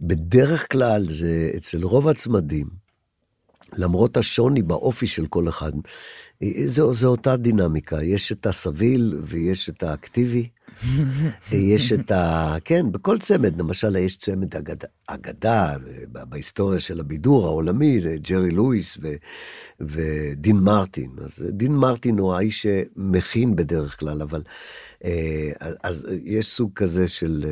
בדרך כלל זה אצל רוב הצמדים, למרות השוני באופי של כל אחד, זו, זו אותה דינמיקה. יש את הסביל ויש את האקטיבי. יש את ה... כן, בכל צמד, למשל, יש צמד אגדה, אגדה ב- בהיסטוריה של הבידור העולמי, זה ג'רי לואיס ו, ודין מרטין. אז דין מרטין הוא האיש שמכין בדרך כלל, אבל... אה, אז יש סוג כזה של...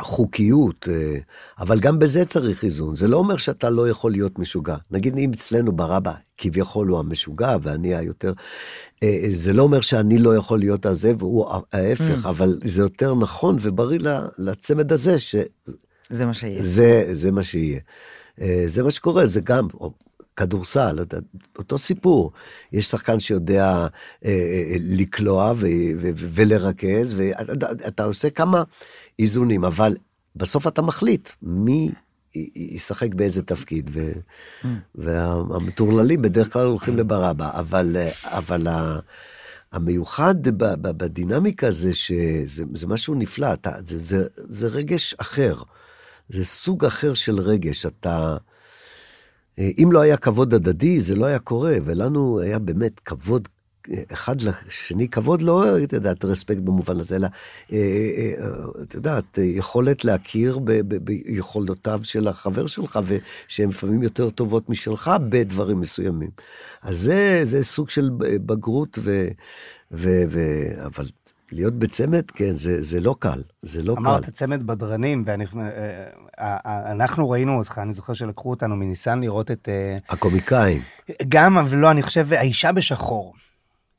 אה, חוקיות, אה, אבל גם בזה צריך איזון. זה לא אומר שאתה לא יכול להיות משוגע. נגיד אם אצלנו ברבא כביכול הוא המשוגע ואני היותר, אה, זה לא אומר שאני לא יכול להיות הזה והוא ההפך, אבל זה יותר נכון ובריא לצמד הזה, שזה זה מה שיש. זה מה שיהיה. אה, זה מה שקורה, זה גם... כדורסל, אותו סיפור. יש שחקן שיודע אה, אה, לקלוע ו- ו- ו- ולרכז, ואתה אתה עושה כמה איזונים, אבל בסוף אתה מחליט מי ישחק באיזה תפקיד, ו- והמטורללים בדרך כלל הולכים לברבא, אבל, אבל ה- המיוחד בדינמיקה זה שזה זה משהו נפלא, אתה, זה, זה, זה רגש אחר, זה סוג אחר של רגש, אתה... אה, אם לא היה כבוד הדדי, זה לא היה קורה, ולנו היה באמת כבוד אחד לשני כבוד, לא, את יודעת, רספקט במובן הזה, אלא, אה, אה, אה, את יודעת, יכולת להכיר ביכולותיו של החבר שלך, ושהן לפעמים יותר טובות משלך בדברים מסוימים. אז זה, זה סוג של בגרות, ו, ו, ו, אבל להיות בצמד, כן, זה, זה לא קל, זה לא אמרת קל. אמרת צמד בדרנים, ואנחנו ראינו אותך, אני זוכר שלקחו אותנו מניסן לראות את... הקומיקאים. גם, אבל לא, אני חושב, האישה בשחור.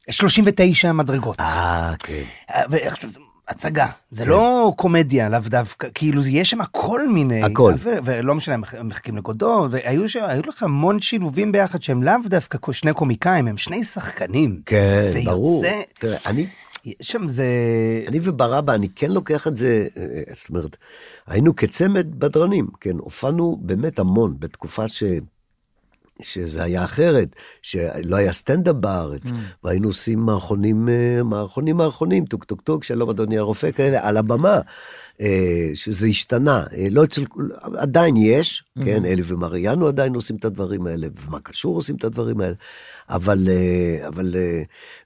39 מדרגות. אה, כן. אה, ואיכשהו זה הצגה, זה לא קומדיה לאו דווקא, כאילו זה יש שם כל מיני, הכל. ולא משנה, הם מחכים לגודו, והיו ש- לך המון שילובים ביחד שהם לאו דווקא שני קומיקאים, הם שני שחקנים. כן, ויוצא- ברור. תראה, אני, יש שם זה... אני וברבא, אני כן לוקח את זה, אה, זאת אומרת, היינו כצמד בדרנים, כן, הופענו באמת המון, בתקופה ש... שזה היה אחרת, שלא היה סטנדאפ בארץ, mm. והיינו עושים מערכונים, אה, מערכונים, מערכונים, טוק טוק טוק, שלום אדוני הרופא, כאלה, על הבמה, שזה השתנה, אה, לא אצל, עדיין יש, mm-hmm. כן, אלי ומריאנו עדיין עושים את הדברים האלה, ומה קשור עושים את הדברים האלה, אבל, אבל,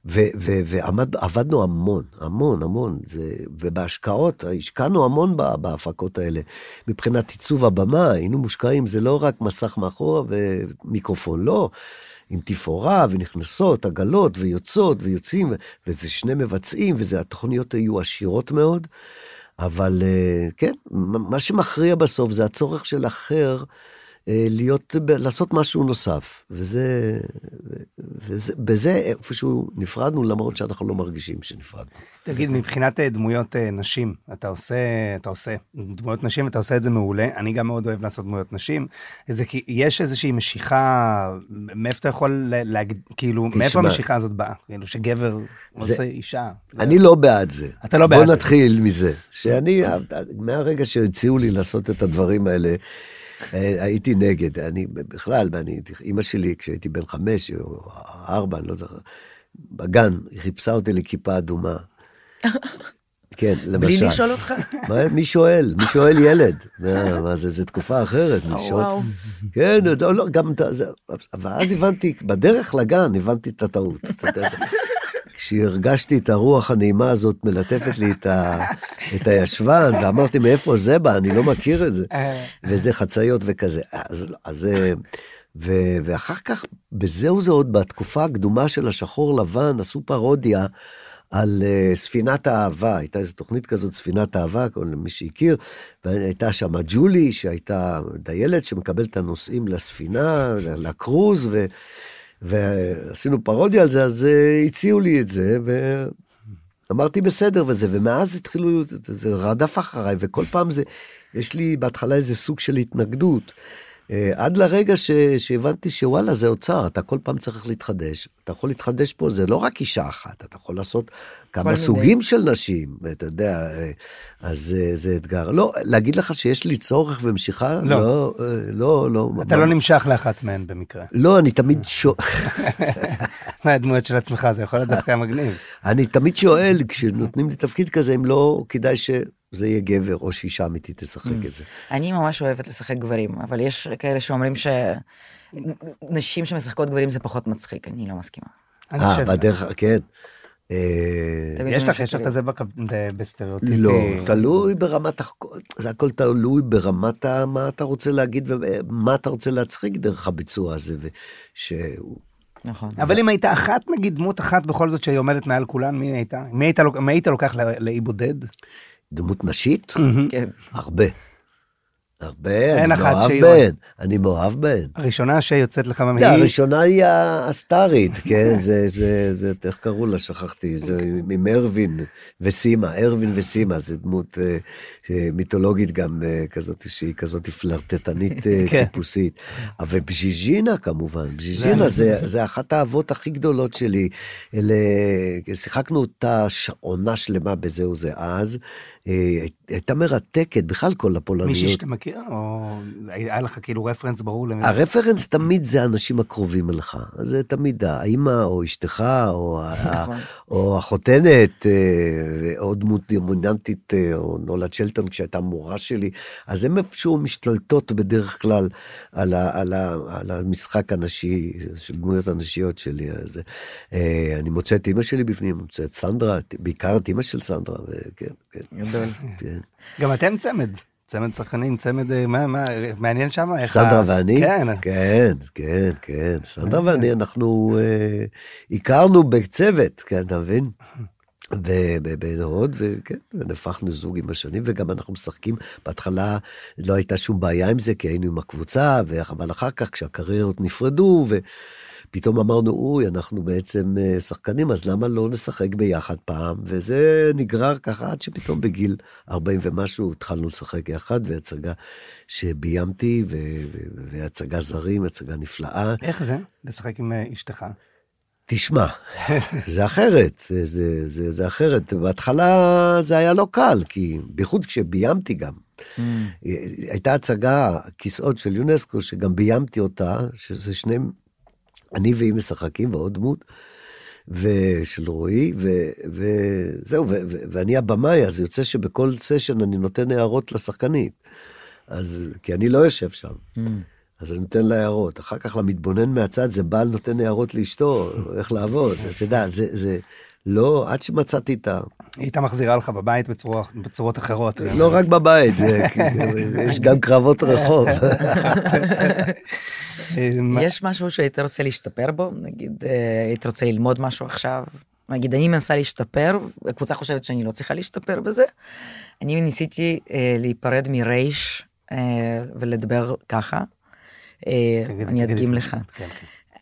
ועבדנו המון, המון, המון, זה, ובהשקעות, השקענו המון בהפקות האלה. מבחינת עיצוב הבמה, היינו מושקעים, זה לא רק מסך מאחורה ומיקרופון, לא. עם תפאורה ונכנסות, עגלות ויוצאות ויוצאים, וזה שני מבצעים, והתוכניות היו עשירות מאוד. אבל כן, מה שמכריע בסוף זה הצורך של אחר אה, להיות, לעשות משהו נוסף, וזה, וזה, בזה איפשהו נפרדנו, למרות שאנחנו לא מרגישים שנפרדנו. תגיד, מבחינת אה, דמויות אה, נשים, אתה עושה, אתה עושה דמויות נשים, אתה עושה את זה מעולה, אני גם מאוד אוהב לעשות דמויות נשים, זה כי יש איזושהי משיכה, מאיפה אתה יכול להגיד, כאילו, מאיפה המשיכה הזאת באה? כאילו, שגבר זה, עושה אישה. אני זה... לא בעד זה. אתה לא בעד זה. בוא נתחיל מזה, שאני, מהרגע שהציעו לי לעשות את הדברים האלה, אה, הייתי נגד, אני בכלל, ואני, אימא שלי, כשהייתי בן חמש או ארבע, אני לא זוכר, בגן, היא חיפשה אותי לכיפה אדומה. כן, למשל. בלי לשאול אותך? מה, מי שואל? מי שואל ילד? מה זה, זו תקופה אחרת, מי שואל? כן, לא, לא, גם, ואז הבנתי, בדרך לגן הבנתי את הטעות. כשהרגשתי את הרוח הנעימה הזאת מלטפת לי את, ה, את הישבן, ואמרתי, מאיפה זה בא? אני לא מכיר את זה. וזה חציות וכזה. אז, אז, ו, ואחר כך, בזהו זה עוד בתקופה הקדומה של השחור לבן, עשו פרודיה על uh, ספינת האהבה, הייתה איזו תוכנית כזאת, ספינת אהבה, כל מי שהכיר, והייתה שם ג'ולי, שהייתה דיילת שמקבלת את הנוסעים לספינה, לקרוז, ו... ועשינו פרודיה על זה, אז uh, הציעו לי את זה, ואמרתי בסדר וזה, ומאז התחילו, זה רדף אחריי, וכל פעם זה, יש לי בהתחלה איזה סוג של התנגדות. Uh, עד לרגע ש, שהבנתי שוואלה זה אוצר, אתה כל פעם צריך להתחדש. אתה יכול להתחדש פה, זה לא רק אישה אחת, אתה יכול לעשות כמה סוגים מיני. של נשים, אתה יודע, אז uh, זה אתגר. לא, להגיד לך שיש לי צורך ומשיכה? לא. לא, uh, לא, לא. אתה מה... לא נמשך לאחת מהן במקרה. לא, אני תמיד שואל... מה הדמויות של עצמך, זה יכול להיות דווקא מגניב. אני תמיד שואל, כשנותנים לי תפקיד כזה, אם לא כדאי ש... זה יהיה גבר או שאישה אמיתית תשחק את זה. אני ממש אוהבת לשחק גברים, אבל יש כאלה שאומרים שנשים שמשחקות גברים זה פחות מצחיק, אני לא מסכימה. אה, בדרך, כן. יש לך, יש לך את זה בסטריאוטיפי. לא, תלוי ברמת, זה הכל תלוי ברמת מה אתה רוצה להגיד ומה אתה רוצה להצחיק דרך הביצוע הזה. נכון. אבל אם הייתה אחת, נגיד דמות אחת בכל זאת שהיא עומדת מעל כולן, מי הייתה? מי היית לוקח לאי בודד? דמות נשית? כן. הרבה. הרבה, אני מאוהב בהן, אני מאוהב בהן. הראשונה שיוצאת לך מהיא... הראשונה היא הסטארית, כן, זה, זה, זה, איך קראו לה, שכחתי, זה עם ארווין וסימה, ארווין וסימה, זה דמות אה, מיתולוגית גם אה, כזאת, שהיא כזאת פלרטטנית אה, כן. טיפוסית. אבל בז'יז'ינה כמובן, בז'יז'ינה זה, זה אחת האהבות הכי גדולות שלי. אלה, שיחקנו אותה עונה שלמה בזהו זה אז. אה, הייתה מרתקת, בכלל כל הפולניות. מישהי שאתה מכיר, או היה לך כאילו רפרנס ברור למי? הרפרנס תמיד זה האנשים הקרובים אליך. זה תמיד האימא, או אשתך, או, ה- נכון. או החותנת, אה, או דמות דומיננטית, אה, או נולד שלטון כשהייתה מורה שלי. אז הן איפשהו משתלטות בדרך כלל על, ה, על, ה, על המשחק הנשי, של דמויות הנשיות שלי. אז, אני מוצא את אימא שלי בפנים, מוצא את סנדרה, בעיקר את אימא של סנדרה, וכן, כן, גדול. כן. גם אתם צמד. צמד שחקנים, צמד, אה, מה, מה, מעניין שם? איך סנדרה ה- ואני? כן. כן, כן, כן. סנדרה ואני, אנחנו אה, הכרנו בצוות, כן, אתה מבין? ובעין הוד, וכן, ונהפכנו זוג עם השנים, וגם אנחנו משחקים. בהתחלה לא הייתה שום בעיה עם זה, כי היינו עם הקבוצה, ו- אבל אחר כך, כשהקריירות נפרדו, ופתאום אמרנו, אוי, אנחנו בעצם אה, שחקנים, אז למה לא נשחק ביחד פעם? וזה נגרר ככה עד שפתאום בגיל 40 ומשהו התחלנו לשחק יחד, והצגה שביימתי, והצגה זרים, הצגה נפלאה. איך זה? לשחק עם אה, אשתך. תשמע, זה אחרת, זה, זה, זה אחרת. בהתחלה זה היה לא קל, כי בייחוד כשביימתי גם. הייתה הצגה, כיסאות של יונסקו, שגם ביימתי אותה, שזה שניהם, אני והיא משחקים ועוד דמות, ושל רועי, ו- וזהו, ו- ו- ואני הבמאי, אז יוצא שבכל סשן אני נותן הערות לשחקנית. אז, כי אני לא יושב שם. אז אני נותן לה הערות. אחר כך למתבונן מהצד זה בעל נותן הערות לאשתו, איך לעבוד. אתה יודע, זה, זה לא, עד שמצאתי את ה... היא הייתה מחזירה לך בבית בצורה, בצורות אחרות. לא רק בבית, זה, יש גם קרבות רחוב. יש משהו שהיית רוצה להשתפר בו? נגיד, אה, היית רוצה ללמוד משהו עכשיו? נגיד, אני מנסה להשתפר, הקבוצה חושבת שאני לא צריכה להשתפר בזה. אני ניסיתי אה, להיפרד מרייש אה, ולדבר ככה. אה, תגיד- אני אדגים. לך. כן, כן.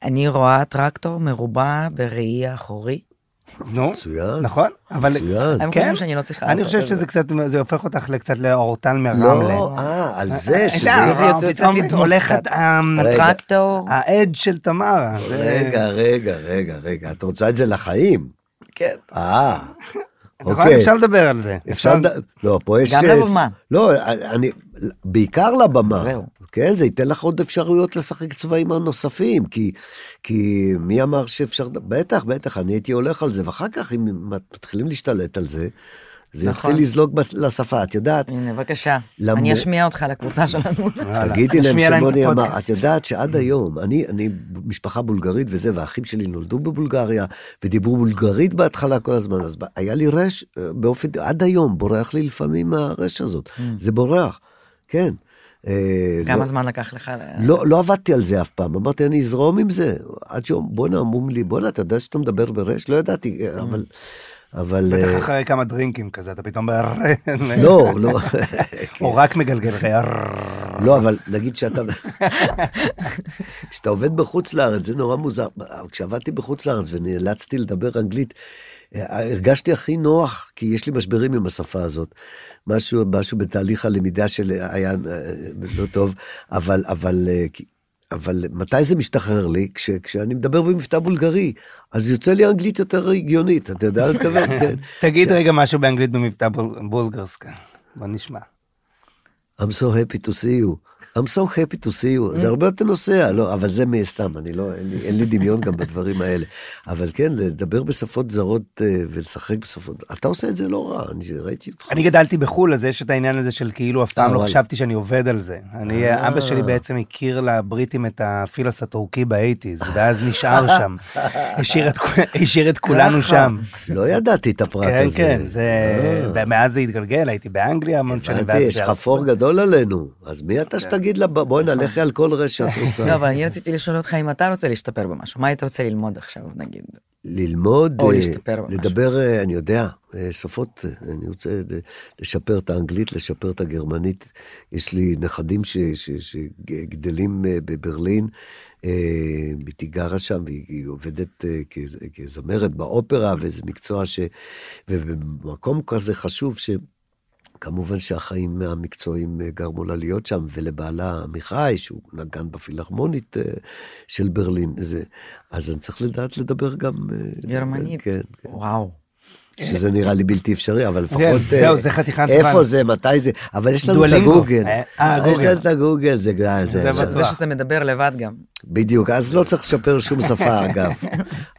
אני רואה טרקטור מרובע בראי האחורי. נו, מצוין. נכון, אבל מצוין. הם כן? חושבים שאני לא צריכה אני לעשות חושב את זה. שזה קצת, זה הופך אותך לקצת לאורטל לא, מרמלה. אה, על זה, שזה... אה, זה יוצא- יוצא פתאום לי דמות הולכת קצת. אמ. הטרקטור, העד של תמרה. רגע, רגע, רגע, רגע, את רוצה את זה לחיים? כן. אה, נכון, אוקיי. אפשר לדבר על זה. אפשר, לא, פה יש... גם אה, לבמה. לא, אני, בעיקר לבמה. זהו. כן, זה ייתן לך עוד אפשרויות לשחק צבעים הנוספים, כי, כי מי אמר שאפשר, בטח, בטח, אני הייתי הולך על זה, ואחר כך אם מתחילים להשתלט על זה, זה נכון. יתחיל לזלוג בס- לשפה, את יודעת, הנה, בבקשה. למור- אני אשמיע אותך לקבוצה שלנו. תגידי להם שמוני אמר. את יודעת שעד היום, אני, אני משפחה בולגרית וזה, והאחים שלי נולדו בבולגריה, ודיברו בולגרית בהתחלה כל הזמן, אז היה לי רש, אה, באופן, עד היום, בורח לי לפעמים הרש הזאת, זה בורח, כן. אה, כמה לא- זמן לקח לך? לא, לא עבדתי על זה אף פעם, אמרתי, אני אזרום עם זה. עד שיום, בואנה, אמרו לי, בואנה, אתה יודע שאתה מדבר ברש? לא ידעתי, אבל... אבל... בטח אה, אחרי כמה דרינקים כזה, אתה פתאום... לא, לא, או רק מגלגל ריח. לא, אבל נגיד שאתה... כשאתה עובד בחוץ לארץ, זה נורא מוזר. כשעבדתי בחוץ לארץ ונאלצתי לדבר אנגלית, אה, הרגשתי הכי נוח, כי יש לי משברים עם השפה הזאת. משהו, משהו בתהליך הלמידה של היה אה, לא טוב, אבל, אבל, אה, אבל מתי זה משתחרר לי? כש, כשאני מדבר במבטא בולגרי, אז יוצא לי אנגלית יותר הגיונית, אתה יודע מה אני מתכוון? כן. תגיד רגע משהו באנגלית במבטא בול- בולגרסקה. בוא נשמע. I'm so happy to see you. I'm so happy to see you. זה הרבה יותר נוסע, לא, אבל זה מסתם, אני לא, אין לי, אין לי דמיון גם בדברים האלה. אבל כן, לדבר בשפות זרות אה, ולשחק בשפות, אתה עושה את זה לא רע, אני ראיתי אותך. אני גדלתי בחו"ל, אז יש את העניין הזה של כאילו אף פעם אה, לא וואלה. חשבתי שאני עובד על זה. אני, אה. אבא שלי בעצם הכיר לבריטים את הפילוס הטורקי באייטיז, ואז נשאר שם. השאיר את כולנו. שם. לא ידעתי את הפרט כן, הזה. כן, זה... אה, ומאז זה התגלגל, הייתי באנגליה המון שנים. הבנתי, יש לך פור. גדול עלינו, אז מי אתה שתגיד לה, בואי נלך על כל רשת שאת לא, רוצה. אבל אני רציתי לשאול אותך אם אתה רוצה להשתפר במשהו, מה היית רוצה ללמוד עכשיו, נגיד? ללמוד, או אה, להשתפר במשהו. לדבר, אה, אני יודע, אה, שפות, אני רוצה לשפר את האנגלית, לשפר את הגרמנית. יש לי נכדים ש- ש- שגדלים בברלין, בתי גרה שם, והיא היא עובדת כז- כזמרת באופרה, וזה מקצוע ש... ובמקום כזה חשוב ש... כמובן שהחיים המקצועיים אה, גרמו לה להיות שם, ולבעלה עמיחי, שהוא נגן בפילהרמונית אה, של ברלין. זה, אז אני צריך לדעת לדבר גם... אה, גרמנית. כן, כן. וואו. שזה נראה לי בלתי אפשרי, אבל לפחות... כן, אה, זהו, זה חתיכת זמן. איפה זה, מתי זה, אבל יש לנו את. הגוגל. אה, אה, יש גוגל. לנו את הגוגל, זה. זה- זה זה שזה מדבר לבד גם. בדיוק, אז לא צריך לשפר שום שפה אגב.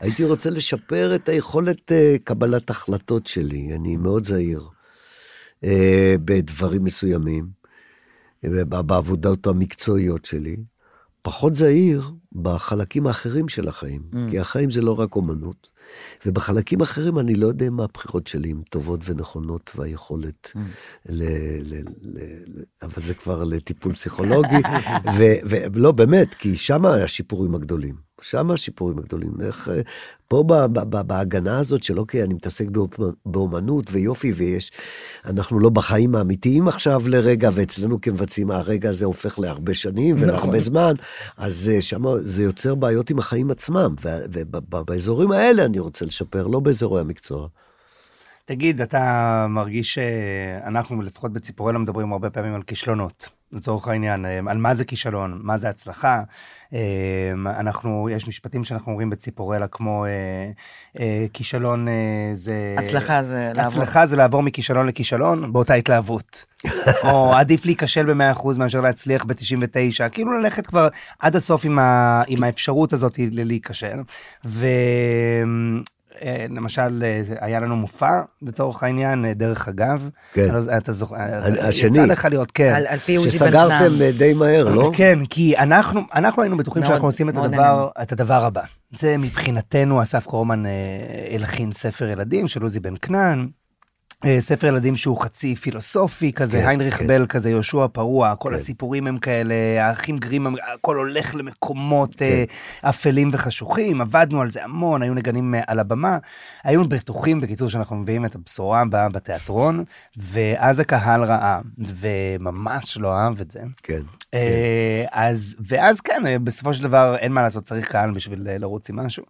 הייתי רוצה לשפר את היכולת קבלת החלטות שלי, אני מאוד זהיר בדברים מסוימים, אה, בעבודות המקצועיות שלי, פחות זהיר בחלקים האחרים של החיים, כי החיים זה לא רק אומנות, ובחלקים אחרים אני לא יודע מה הבחירות שלי, אם טובות ונכונות והיכולת, ל, ל, ל, ל, אבל זה כבר לטיפול פסיכולוגי, ולא באמת, כי שם השיפורים הגדולים. שם השיפורים הגדולים. איך, אה, פה ב- ב- ב- בהגנה הזאת של אוקיי, אני מתעסק באומנות ויופי, ויש, אנחנו לא בחיים האמיתיים עכשיו לרגע, ואצלנו כמבצעים הרגע הזה הופך להרבה שנים ולהרבה זמן, אז אה, שם זה יוצר בעיות עם החיים עצמם, ובאזורים האלה אני רוצה לשפר, לא באזורי המקצוע. תגיד, אתה מרגיש שאנחנו, לפחות בציפורלה, מדברים הרבה פעמים על כישלונות. לצורך העניין, אה, על מה זה כישלון, מה זה הצלחה. אה, אנחנו, יש משפטים שאנחנו אומרים בציפורלה, כמו אה, אה, כישלון אה, זה... הצלחה זה לעבור. הצלחה זה לעבור מכישלון לכישלון באותה התלהבות. או עדיף להיכשל ב-100% מאשר להצליח ב-99, כאילו ללכת כבר עד הסוף עם, ה, עם האפשרות הזאת להיכשל. ולמשל, היה לנו מופע, לצורך העניין, אה, דרך אגב. כן. אני לא- אתה זוכר, השני. יצא לך להיות, כן. על- על פי עוזי בן שסגרתם. אה, די מהר, לא? כן, כי אנחנו, אנחנו היינו בטוחים מאוד, שאנחנו עושים את הדבר, את הדבר הבא. זה מבחינתנו, אסף קורמן אה, הלחין ספר ילדים של עוזי בן כנען. אה, ספר ילדים שהוא חצי פילוסופי כזה, כן, היינריך כן. בל כזה, יהושע פרוע, כל כן. הסיפורים הם כאלה, האחים גרים, הכל הולך למקומות כן. אה, אפלים וחשוכים, עבדנו על זה המון, היו נגנים אה, על הבמה, היינו בטוחים, בקיצור, שאנחנו מביאים את הבשורה הבאה בתיאטרון, ואז הקהל ראה, וממש לא אהב את זה. כן. אה, אז, ואז כן, בסופו של דבר אין מה לעשות, צריך קהל בשביל לרוץ עם משהו.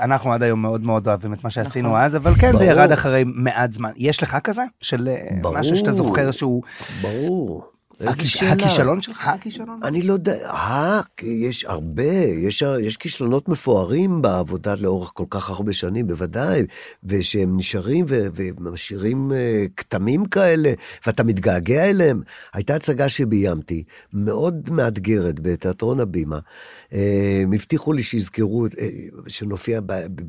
אנחנו עד היום מאוד מאוד אוהבים את מה שעשינו נכון. אז, אבל כן, זה. ירד אחרי מעט זמן. יש לך כזה? של אה, ברור. משהו שאתה זוכר שהוא... ברור. איזה שאלה. הכישלון שלך? הכישלון? אני לא יודע, אה, יש הרבה, יש, יש כישלונות מפוארים בעבודה לאורך כל כך הרבה שנים, בוודאי, ושהם נשארים ו, ומשאירים אה, כתמים כאלה, ואתה מתגעגע אליהם. הייתה הצגה שביימתי, מאוד מאתגרת בתיאטרון הבימה. אה, הם הבטיחו לי שיזכרו, אה, שנופיע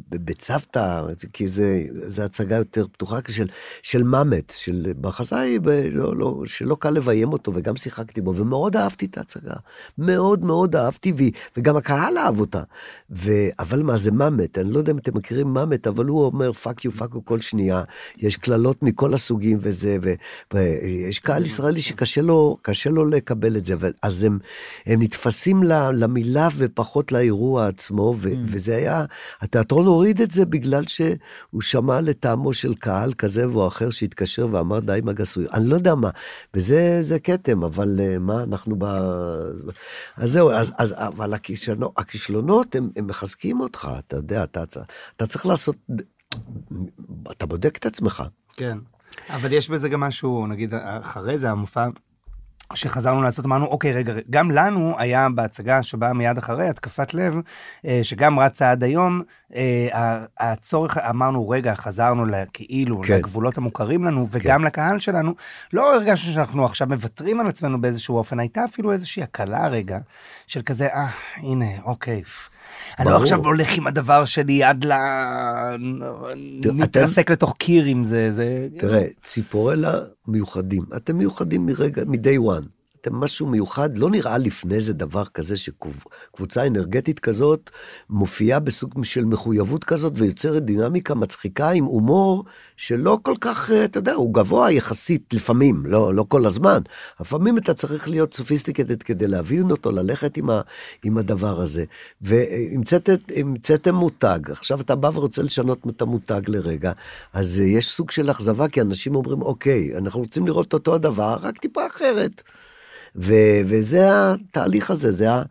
בצוותא, כי זה, זה הצגה יותר פתוחה, של, של ממט, של מחזאי, לא, לא, שלא קל לביים אותו, וגם שיחקתי בו, ומאוד אהבתי את ההצגה. מאוד מאוד אהבתי, וגם הקהל אהב אותה. ו, אבל מה זה ממט? אני לא יודע אם אתם מכירים ממט, אבל הוא אומר fuck you fuck you כל שנייה. יש קללות מכל הסוגים וזה, ו, ויש קהל ישראלי שקשה לו, לו לקבל את זה, אבל, אז הם, הם נתפסים ל- למילה ופחות לאירוע עצמו, ו, וזה היה, התיאטרון הוריד את זה בגלל שהוא שמע לטעמו של קהל כזה או אחר שהתקשר ואמר די עם הגסוי. אני לא יודע מה, וזה זה כתם, אבל אה, מה, אנחנו ב... אז זהו, אז, אז אבל הכישלונות, הכישלונות הם, הם מחזקים אותך, אתה יודע, אתה, צ- אתה צריך לעשות, אתה בודק את עצמך. כן. אבל יש בזה גם משהו, נגיד, אחרי זה, המופע שחזרנו לעשות, אמרנו, אוקיי, רגע, גם לנו היה בהצגה שבאה מיד אחרי, התקפת לב, אה, שגם רצה עד היום, אה, הצורך, אמרנו, רגע, חזרנו כאילו כן. לגבולות המוכרים לנו, וגם לקהל שלנו, לא הרגשנו שאנחנו עכשיו מוותרים על עצמנו באיזשהו אופן, הייתה אפילו איזושהי הקלה רגע, של כזה, אה, הנה, אוקיי. אני לא. עכשיו הולך עם הדבר שלי עד ל... נתרסק לתוך קיר עם זה, זה... תראה, ציפורלה מיוחדים. אתם מיוחדים מרגע, מ-day one. משהו מיוחד, לא נראה לפני זה דבר כזה שקבוצה אנרגטית כזאת מופיעה בסוג של מחויבות כזאת ויוצרת דינמיקה מצחיקה עם הומור שלא כל כך, אה, אתה יודע, הוא גבוה יחסית לפעמים, לא, לא כל הזמן. לפעמים אתה צריך להיות סופיסטיקטד כדי להבין אותו, ללכת עם, ה, עם הדבר הזה. והמצאתם מותג, עכשיו אתה בא ורוצה לשנות את המותג לרגע, אז אה, יש סוג של אכזבה, כי אנשים אומרים, אוקיי, אנחנו רוצים לראות אותו הדבר, רק טיפה אחרת. ו- וזה התהליך הזה, זה, ה-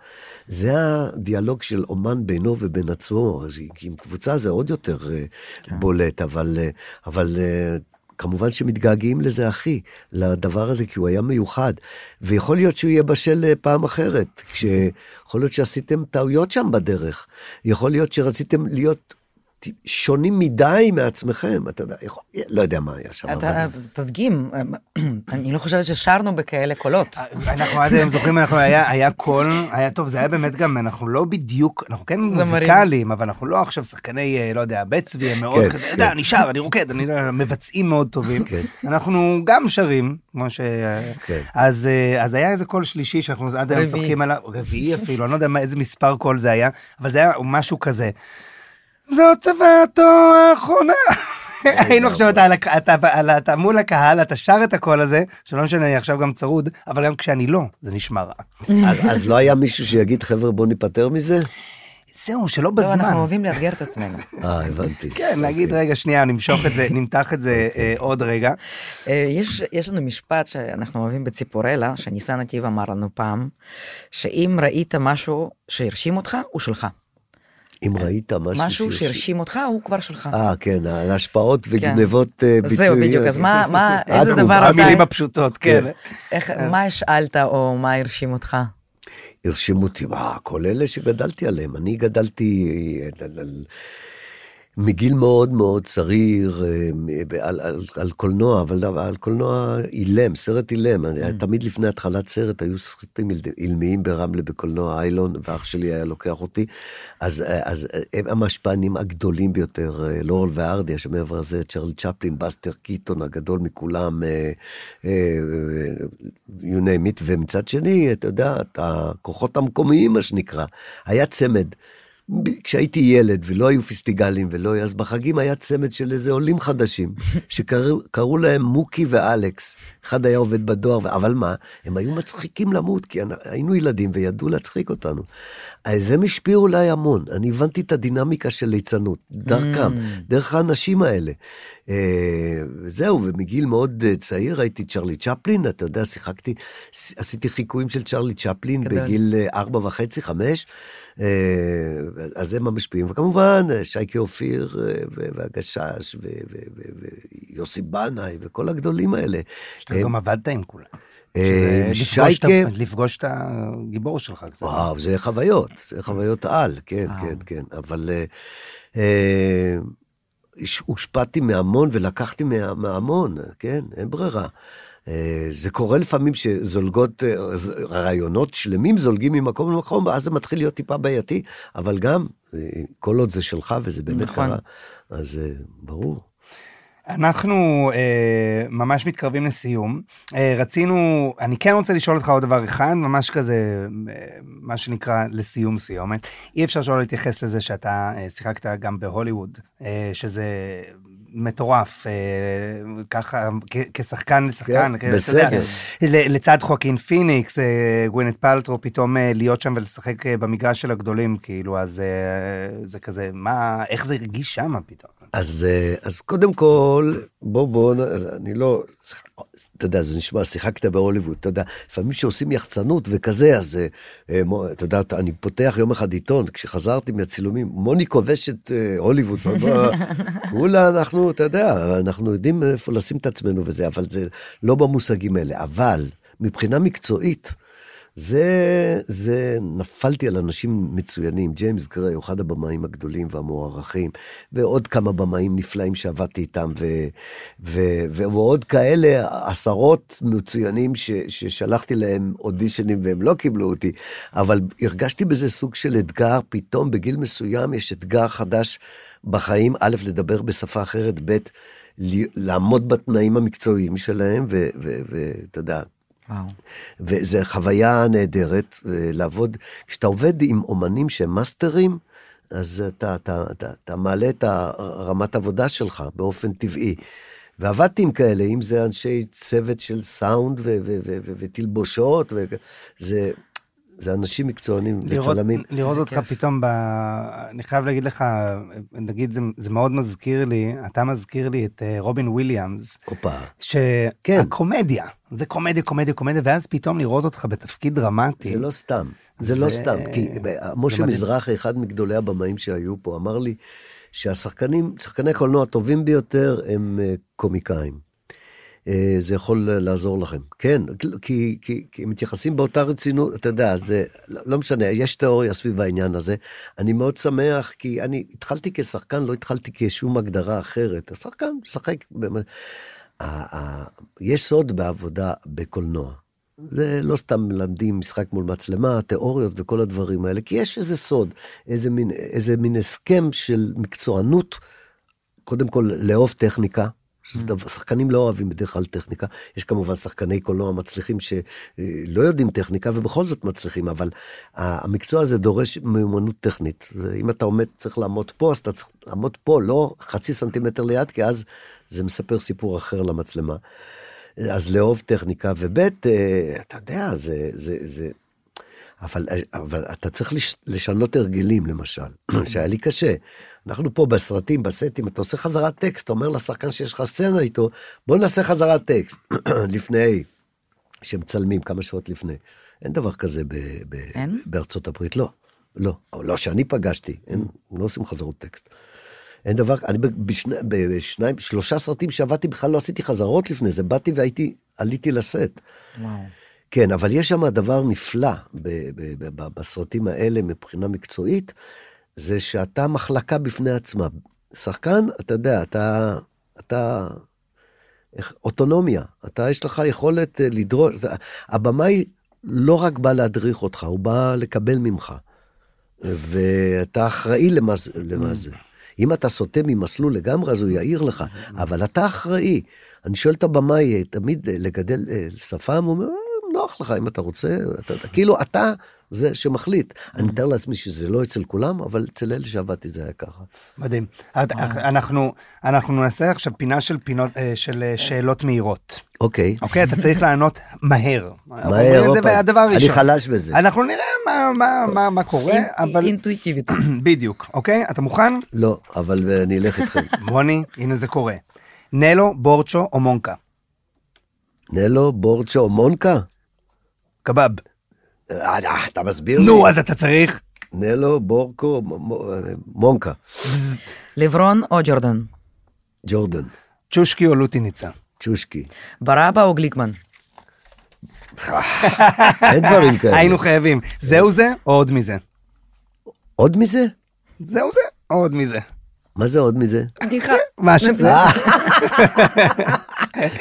זה הדיאלוג של אומן בינו ובין עצמו, אז עם קבוצה זה עוד יותר כן. בולט, אבל, אה, אבל אה, כמובן שמתגעגעים לזה הכי, לדבר הזה, כי הוא היה מיוחד. ויכול להיות שהוא יהיה בשל אה, פעם אחרת, כשיכול להיות שעשיתם טעויות שם בדרך. יכול להיות שרציתם להיות שונים מדי מעצמכם, אתה יודע, יכול, לא יודע מה היה שם. אתה אבל- תדגים, אני לא חושבת ששרנו בכאלה קולות. אנחנו עד היום זוכרים, אנחנו היה, היה קול, היה טוב, זה היה באמת גם, אנחנו לא בדיוק, אנחנו כן. מוזיקליים, אבל אנחנו לא עכשיו שחקני, אה, לא יודע, בית צבי, הם מאוד כן, כזה, כן. יודע, אני שר, אני רוקד, אני לא יודע, מבצעים מאוד טובים. כן. אנחנו גם שרים, כמו ש... אז, אה, אז היה איזה קול שלישי שאנחנו עד היום. צוחקים עליו, רביעי אפילו, אני לא יודע מה- איזה מספר קול זה היה, אבל זה היה משהו כזה. זאת צוואתו האחרונה. היינו עכשיו אתה, מול הקהל, אתה שר את הקול הזה, שלא משנה, אני עכשיו גם צרוד, אבל גם כשאני לא, זה נשמע רע. אז, אז לא היה מישהו שיגיד, חבר'ה, בוא ניפטר מזה? זהו, שלא לא, בזמן. אנחנו אוהבים לאתגר את עצמנו. אה, הבנתי. כן, להגיד, רגע, שנייה, נמשוך את זה, נמתח את זה אה, עוד רגע. אה, יש, יש לנו משפט שאנחנו אוהבים בציפורלה, שניסן נתיב אמר לנו פעם, שאם ראית משהו שהרשים אותך, הוא שלך. אם ראית משהו... משהו שהרשים אותך, הוא כבר שלך. אה, כן, על השפעות וגנבות אה, ביצועיות. זהו, בדיוק, אז מה, מה, איזה עכו"ם, דבר אתה... המילים הפשוטות, כן. איך, מה השאלת או מה הרשים אותך? הרשימו אותי, מה, כל אלה שגדלתי עליהם. אני גדלתי אה, על, מגיל מאוד מאוד צעיר אה, על, על, על קולנוע, אבל על קולנוע אילם, סרט אילם. Mm. תמיד לפני התחלת סרט היו סרטים איל- אילמיים ברמלה בקולנוע איילון, ואח שלי היה לוקח אותי. אז, אה, אז אה, הם המשפיענים הגדולים ביותר, לורל והארדי, שמעבר לזה צ'רלי צ'פלין, בסטר קיטון הגדול מכולם, you name it, ומצד שני, אתה יודע, הכוחות המקומיים, מה שנקרא. היה צמד. כשהייתי ילד ולא היו פסטיגלים ולא היה, אז בחגים היה צמד של איזה עולים חדשים, שקראו להם מוקי ואלכס. אחד היה עובד בדואר, אבל מה, הם היו מצחיקים למות, כי היינו ילדים וידעו להצחיק אותנו. אז הם השפיעו עליי המון, אני הבנתי את הדינמיקה של ליצנות, דרכם, דרך האנשים האלה. אה, זהו, ומגיל מאוד אה, צעיר הייתי צ'רלי צ'פלין, אתה יודע, שיחקתי, עשיתי חיקויים של צ'רלי צ'פלין גדול. בגיל אה, ארבע וחצי, חמש. אז הם המשפיעים, וכמובן שייקה אופיר והגשש ויוסי בנאי וכל הגדולים האלה. שאתה גם עבדת עם כולם. אה, שייקה, לפגוש את הגיבור שלך קצת. וואו, זה חוויות, זה חוויות על, כן, וואו. כן, כן, אבל אה, אה, הושפעתי מהמון ולקחתי מה- מהמון, כן, אין ברירה. אה, זה קורה לפעמים שזולגות, אה, רעיונות שלמים זולגים ממקום למקום, ואז זה מתחיל להיות טיפה בעייתי, אבל גם, אה, כל עוד זה שלך וזה באמת נכון. קרה, אז אה, ברור. אנחנו אה, ממש מתקרבים לסיום. אה, רצינו, אני כן רוצה לשאול אותך עוד דבר אחד, ממש כזה, אה, מה שנקרא לסיום סיומת. אי אפשר שלא להתייחס לזה שאתה אה, שיחקת גם בהוליווד, אה, שזה מטורף, אה, ככה, כשחקן לשחקן, כן, כ- אתה יודע, בסדר. לצד חואקין פיניקס, אה, גווינט פלטרו, פתאום אה, להיות שם ולשחק במגרש של הגדולים, כאילו, אז זה כזה, מה, איך זה הרגיש שם פתאום? אז, אז קודם כל, בוא, בוא, אני לא, אתה יודע, זה נשמע, שיחקת בהוליווד, אתה יודע, לפעמים כשעושים יחצנות וכזה, אז אה, אה, אתה יודע, אני פותח יום אחד עיתון, כשחזרתי מהצילומים, מוני כובש את אה, הוליווד, כולה אנחנו, אתה יודע, אנחנו יודעים איפה לשים את עצמנו וזה, אבל זה לא במושגים האלה. אבל מבחינה מקצועית, זה, זה, נפלתי על אנשים מצוינים, ג'יימס גריי אחד הבמאים הגדולים והמוערכים, ועוד כמה במאים נפלאים שעבדתי איתם, ו, ו, ועוד כאלה עשרות מצוינים ש, ששלחתי להם אודישנים והם לא קיבלו אותי, אבל הרגשתי בזה סוג של אתגר, פתאום בגיל מסוים יש אתגר חדש בחיים, א', לדבר בשפה אחרת, ב', לעמוד בתנאים המקצועיים שלהם, ואתה יודע, וואו. וזו חוויה נהדרת אה, לעבוד. כשאתה עובד עם אומנים שהם מאסטרים, אז אתה, אתה, אתה, אתה מעלה את ה- רמת עבודה שלך באופן טבעי. ועבדתי עם כאלה, אם זה אנשי צוות של סאונד ותלבושות, וזה זה אנשים מקצוענים לראות, וצלמים. לראות אותך כיף. פתאום, ב... אני חייב להגיד לך, נגיד, זה, זה מאוד מזכיר לי, אתה מזכיר לי את אה, רובין וויליאמס, הופה. כן. שהקומדיה, זה קומדיה, קומדיה, קומדיה, ואז פתאום לראות אותך בתפקיד דרמטי. זה לא סתם, זה, זה- לא סתם, כי משה. מזרחי, אחד מגדולי הבמאים שהיו פה, אמר לי שהשחקנים, שחקני הקולנוע הטובים ביותר הם אה, קומיקאים. אה, זה יכול לעזור לכם. כן, כי, כי, כי מתייחסים באותה רצינות, אתה יודע, זה לא, לא משנה, יש תיאוריה סביב העניין הזה. אני מאוד שמח, כי אני התחלתי כשחקן, לא התחלתי כשום הגדרה אחרת. השחקן משחק. יש סוד בעבודה בקולנוע. זה לא סתם מלמדים משחק מול מצלמה, תיאוריות וכל הדברים האלה, כי יש איזה סוד, איזה מין, איזה מין הסכם של מקצוענות, קודם כל לאהוב טכניקה, שחקנים לא אוהבים בדרך כלל טכניקה. יש כמובן שחקני קולנוע מצליחים שלא יודעים טכניקה ובכל זאת מצליחים, אבל המקצוע הזה דורש מיומנות טכנית. אם אתה עומד, צריך לעמוד פה, אז אתה צריך לעמוד פה, לא חצי סנטימטר ליד, כי אז זה מספר סיפור אחר למצלמה. אז לאהוב טכניקה, וב' אה, אתה יודע, זה, זה, זה, אבל, אבל אתה צריך לשנות הרגלים, למשל, שהיה לי קשה. אנחנו פה בסרטים, בסטים, אתה עושה חזרת טקסט, אתה אומר לשחקן שיש לך סצנה איתו, בוא נעשה חזרת טקסט, לפני שמצלמים, כמה שעות לפני. אין דבר כזה ב, ב, אין? בארצות הברית, לא. לא, לא שאני פגשתי, אין, לא עושים חזרות טקסט. אין דבר, אני בשני, בשניים, שלושה סרטים שעבדתי בכלל לא עשיתי חזרות לפני זה, באתי והייתי, עליתי לסט. וואו. כן, אבל יש שם דבר נפלא ב, ב, ב, בסרטים האלה מבחינה מקצועית, זה שאתה מחלקה בפני עצמה. שחקן, אתה יודע, אתה, אתה, אוטונומיה, אתה, יש לך יכולת אה, לדרוש, הבמאי לא רק בא להדריך אותך, הוא בא לקבל ממך. ואתה אחראי למה, למה זה. אם אתה סוטה ממסלול לגמרי, אז הוא יעיר לך, אבל אתה אחראי. אני שואל את הבמאי, תמיד לגדל אה, שפם, הוא אומר, אה, נוח לך אם אתה רוצה, אתה, כאילו אתה זה שמחליט. אני מתאר לעצמי שזה לא אצל כולם, אבל אצל אלה שעבדתי זה היה ככה. מדהים. אנחנו, אנחנו נעשה עכשיו פינה של, פינות, אה, של שאלות מהירות. אוקיי. אוקיי, אתה צריך לענות מהר. מהר, זה הדבר הראשון. אני חלש בזה. אנחנו נראה מה, מה, מה, מה קורה, אבל... אינטואיטיבית. בדיוק, אוקיי? אתה מוכן? לא, אבל אני אלך איתכם. רוני, הנה זה קורה. נלו, בורצ'ו או מונקה? נלו, בורצ'ו או מונקה? קבב. אה, אתה מסביר לי? נו, אז אתה צריך. נלו, בורקו, מונקה. לברון או ג'ורדן? ג'ורדן. צ'ושקי או לוטיניצה? צ'ושקי. ברבא או גליקמן? אין דברים כאלה. היינו חייבים. זהו זה או עוד מזה? עוד מזה? זהו זה או עוד מזה? מה זה עוד מזה? בדיחה. משהו זה.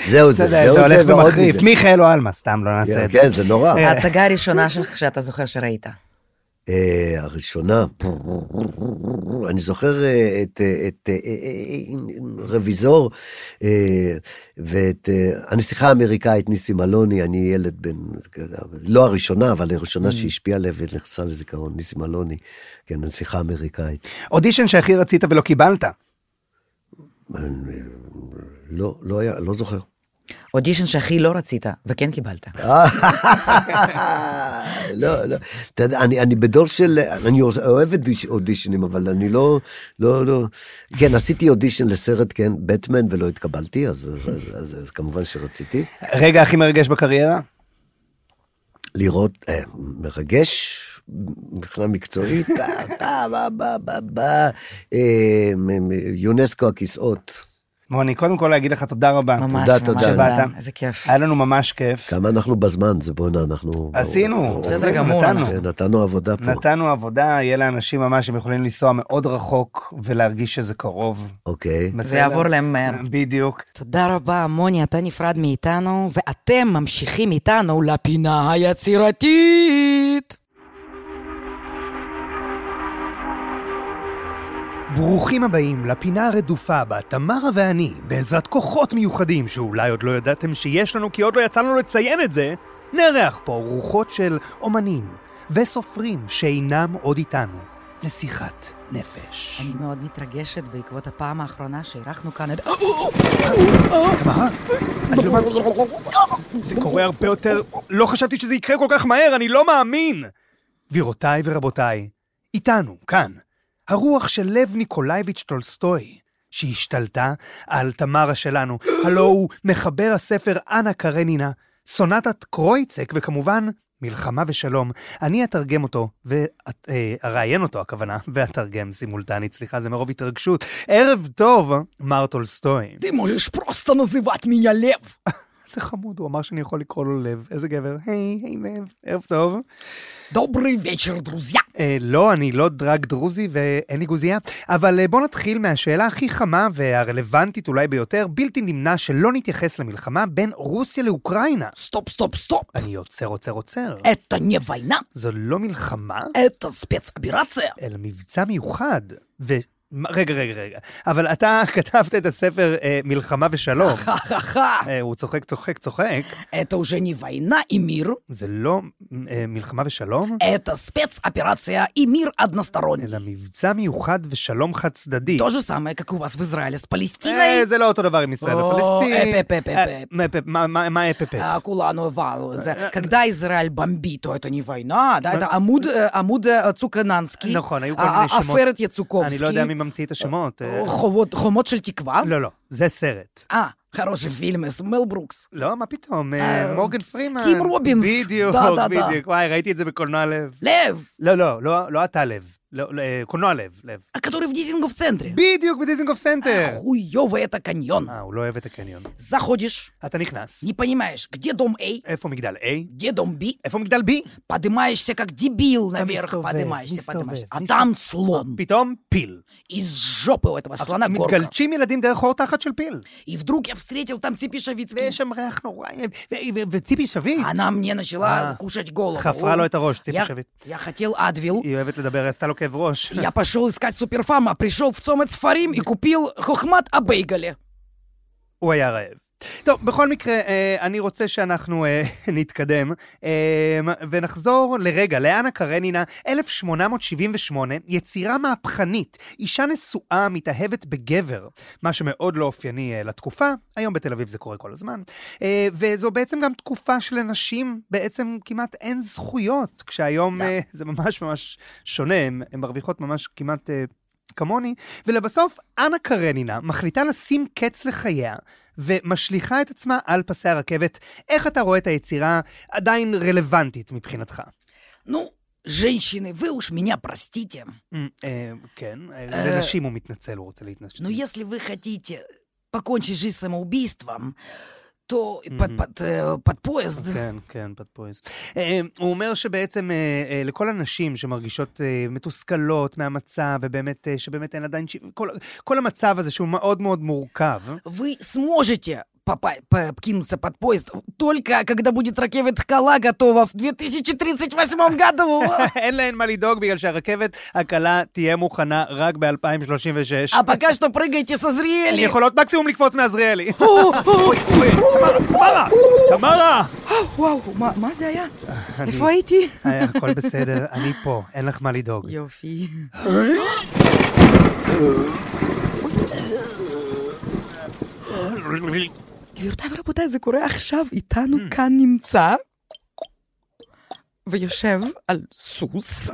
זהו זה, זהו זה ועוד מזה. מיכאל או עלמה, סתם לא נעשה את זה. כן, זה נורא. ההצגה הראשונה שלך שאתה זוכר שראית. אה, הראשונה, אני זוכר אה, את, אה, את רוויזור ואת הנסיכה האמריקאית ניסים אלוני, אני ילד בן, לא הראשונה, אבל הראשונה שהשפיעה עליה ונכנסה לזיכרון, ניסים אלוני, כן, הנסיכה האמריקאית. אודישן שהכי רצית ולא קיבלת? לא, לא היה, לא זוכר. אודישן שהכי לא רצית, וכן קיבלת. לא, לא. אתה יודע, אני, אני בדור של, אני אוהב אודישנים, אבל אני לא, לא, לא. כן, עשיתי אודישן לסרט, כן, בטמן, ולא התקבלתי, אז, אז, אז, אז כמובן שרציתי. רגע הכי מרגש בקריירה? לראות, אה, מרגש מבחינה מקצועית, אתה, אה, יונסקו הכיסאות. מוני, קודם כל להגיד לך תודה רבה. ממש, תודה, ממש תודה. תודה. איזה כיף. היה לנו ממש כיף. כמה אנחנו בזמן, זה בואנה, אנחנו... עשינו, בסדר גמור, נתנו. כן, נתנו עבודה פה. נתנו עבודה, יהיה לאנשים ממש, הם יכולים לנסוע מאוד רחוק ולהרגיש שזה קרוב. אוקיי. זה יעבור להם מהר. בדיוק. תודה רבה, מוני, אתה נפרד מאיתנו, ואתם ממשיכים איתנו לפינה היצירתית. ברוכים הבאים לפינה הרדופה בה תמרה ואני, בעזרת כוחות מיוחדים שאולי עוד לא ידעתם שיש לנו כי עוד לא יצא לנו לציין את זה, נארח פה רוחות של אומנים וסופרים שאינם עוד איתנו לשיחת נפש. אני מאוד מתרגשת בעקבות הפעם האחרונה שאירחנו כאן את... תמרה? אני לא מאמין. זה קורה הרבה יותר... לא חשבתי שזה יקרה כל כך מהר, אני לא מאמין! גבירותיי ורבותיי, איתנו, כאן. הרוח של לב ניקולאיביץ' טולסטוי, שהשתלטה על תמרה שלנו, הלו הוא מחבר הספר אנה קרנינה, סונטת קרויצק, וכמובן, מלחמה ושלום. אני אתרגם אותו, ואראיין אותו הכוונה, ואתרגם סימולטנית, סליחה, זה מרוב התרגשות. ערב טוב, מר טולסטוי. Ты можешь просто называть меня Лев. איזה חמוד, הוא אמר שאני יכול לקרוא לו לב. איזה גבר. היי, היי לב, ערב טוב. добрый вечер, друзья. אה, לא, אני לא דרג דרוזי ואין לי גוזייה, אבל אה, בואו נתחיל מהשאלה הכי חמה והרלוונטית אולי ביותר, בלתי נמנע שלא נתייחס למלחמה בין רוסיה לאוקראינה. стоп, стоп, стоп. אני עוצר, עוצר, עוצר. это не война. זו לא מלחמה? это спецоперация. אלא מבצע מיוחד. ו... מה- רגע, רגע, רגע. אבל אתה כתבת את הספר אה, מלחמה ושלום. Ха-ха-ха. אה, הוא צוחק, צוחק, צוחק. Это уже не война и мир, זה לא אה, מלחמה ושלום, это спецоперация и мир односторонний. אלא מבצע מיוחד ושלום חד צדדי. То же самое, как у вас в Израиле с אה, Палестиной. זה לא אותו דבר עם ישראל או, ופלסטין. אפ, אפ, אפ, אה, אפ. מה, אפ, מה- מה מה אפ, אפ? А, Кулану Ивану. За- Когда Израиль бомбит, то это не война, да, это Амуд, э, Амуд э, Цукананский, נכון, היו כל а- מיני а- שמות. עפרת אני לא יודע יצוקובסקי, מי ממציא את השמות. אה, חומות, חומות של תקווה? לא, לא, זה סרט. אה. Хороший фильм с מל ברוקס. לא, מה פתאום, אה, אה, מורגן פרימן. טים רובינס. בדיוק, בדיוק. וואי, ראיתי את זה בקולנוע לב. לב! לא, לא, לא, לא אתה לב. לא, לא, אה, קולנוע לב, לב. а который в Дизингоф центре. בדיוק בדיזינגוף סנטר. Хуёвый это каньон. אה, הוא לא אוהב את הקניון. Заходишь, אתה נכנס. не понимаешь, где дом A, איפה מגדל A? где дом B, איפה מגדל B? поднимаешься как дебил наверх, מסתובב, поднимаешься, מסתובב, поднимаешься. А מסתובב. там слон. פתאום פיל. Из жопы у этого слона горка. מתגלשים ילדים דרך חור תחת של פיל. И вдруг я встретил там Ципи Шавицкий. ויש שם ריח נורא, ו- ו- וציפי שביט. Она мне начала А. кушать голову. חפרה לו את הראש, ציפי Я, שביט. я хотел Адвил. היא אוהבת לדבר, עשתה לו כאב ראש. Я пошел искать суперфама, пришел в Цомец Фарим и купил хохмат о бейгале. הוא היה רעב. טוב, בכל מקרה, אה, אני רוצה שאנחנו אה, נתקדם. אה, ונחזור לרגע לאנה קרנינה, 1878, יצירה מהפכנית, אישה נשואה מתאהבת בגבר, מה שמאוד לא אופייני אה, לתקופה, היום בתל אביב זה קורה כל הזמן, וזו בעצם גם תקופה שלנשים בעצם כמעט אין זכויות, כשהיום אה, זה ממש ממש שונה, הן מרוויחות ממש כמעט... אה, כמוני, ולבסוף, אנה קרנינה מחליטה לשים קץ לחייה, ומשליכה את עצמה על פסי הרכבת. איך אתה רואה את היצירה עדיין רלוונטית מבחינתך? Ну, женщины, вы уж меня простите. אה, אה, כן, אה, לנשים הוא מתנצל, הוא רוצה להתנצל. Но если вы хотите покончить жизнь самоубийством, то под, под, э, под поезд... כן, כן, פדפויז. אה, הוא אומר שבעצם אה, אה, לכל הנשים שמרגישות אה, מתוסכלות מהמצב, ובאמת, אה, שבאמת אין עדיין... ש- כל, כל המצב הזה שהוא מאוד מאוד מורכב, Вы сможете попа- покинуться под поезд только когда будет ракета Хкала готова в 2038 году. אין להן מה לדאוג בגלל שהרכבת הקלה תהיה מוכנה רק ב-2036. А пока что прыгайте со הן зрели. יכולות מקסימום לקפוץ מעזריאלי. אוי, אוי, תמרה, תמרה, תמרה! וואו, מה- מה זה היה? איפה הייתי? היה, הכל בסדר, אני פה, אין לך מה לדאוג. יופי. גבירותיי ורבותיי, זה קורה עכשיו, איתנו כאן נמצא ויושב על סוס,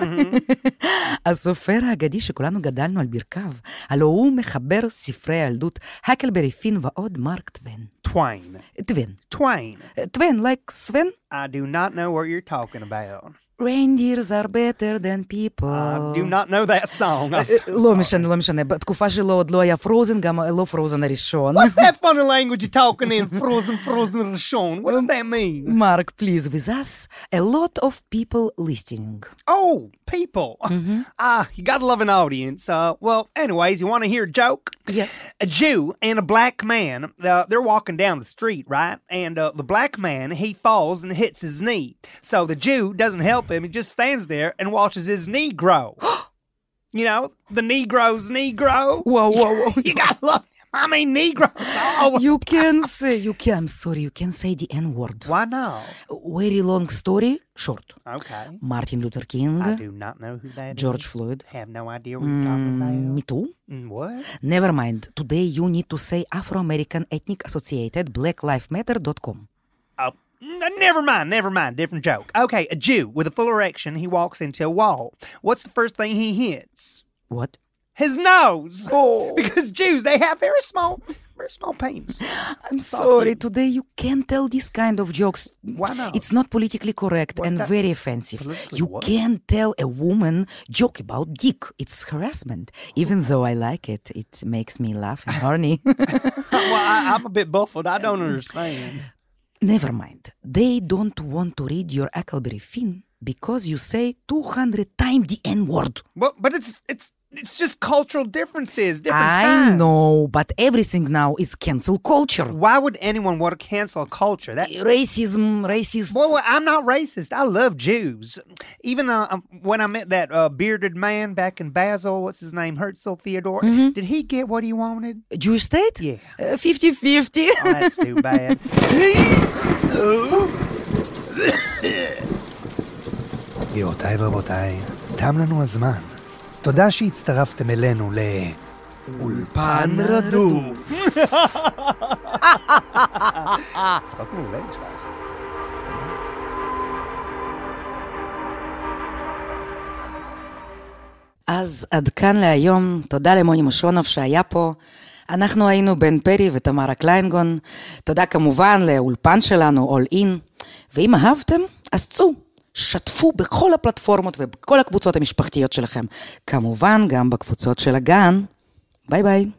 הסופר האגדי שכולנו גדלנו על ברכיו, הלא הוא מחבר ספרי הילדות, הקלברי פין ועוד מרק טווין. טוויין. טווין. טוויין. טווין, like Sven? I do not know what you're talking about. reindeers are better than people. I do not know that song. I'm so לא sorry. משנה, לא משנה, בתקופה שלו עוד לא היה פרוזן, גם לא פרוזן הראשון. What's that funny language you're talking in? Frozen, frozen, ראשון. What does that mean? Mark, please, with us, a lot of people listening. Oh, people. Ah, you gotta love an audience. Uh, well, anyways, you want to hear a joke? Yes. a Jew and a black man, uh, they're walking down the street, right? And uh, the black man, he falls and hits his knee. So the Jew doesn't help help him. He just stands there and watches his knee grow. you know, the knee grows, knee grow. Whoa, whoa, whoa. you gotta love. I mean, Negro. Oh. You can say, you can, I'm sorry, you can say the N word. Why not? Very long story, short. Okay. Martin Luther King. I do not know who that George is. Floyd. Have no idea what mm, you're talking mm, about. Me too. Mm, what? Never mind. Today you need to say Afro American Ethnic Associated BlackLifeMatter.com. Oh, n- never mind, never mind. Different joke. Okay, a Jew with a full erection, he walks into a wall. What's the first thing he hits? What? His nose. Oh. Because Jews, they have very small very small pains. I'm sorry, today you can't tell this kind of jokes. Why not? It's not politically correct What and that- very offensive. Politically You what? can't tell a woman joke about dick. It's harassment. Even though I like it, it makes me laugh and horny. well, I, I'm a bit baffled. I don't understand. Never mind. They don't want to read your Huckleberry Finn because you say 200 times the N word. Well, but it's it's it's just cultural differences, different I times. know, but everything now is cancel culture. Why would anyone want to cancel culture? That Racism, racist. Well, well, I'm not racist. I love Jews. Even uh, um, when I met that uh, bearded man back in Basel, what's his name, Herzl Theodore, did he get what he wanted? Jewish state? Yeah. Uh, 50-50. Oh, that's too bad. גבירותיי ורבותיי, תם לנו הזמן. תודה שהצטרפתם אלינו לאולפן רדוף. צחוק מעולה יש לך. אז עד כאן להיום, תודה למוני מושונוב שהיה פה. אנחנו היינו בן פרי ותמרה קליינגון. תודה כמובן לאולפן שלנו, All In. ואם אהבתם, אז צאו, שתפו בכל הפלטפורמות ובכל הקבוצות המשפחתיות שלכם. כמובן, גם בקבוצות של הגן. ביי ביי.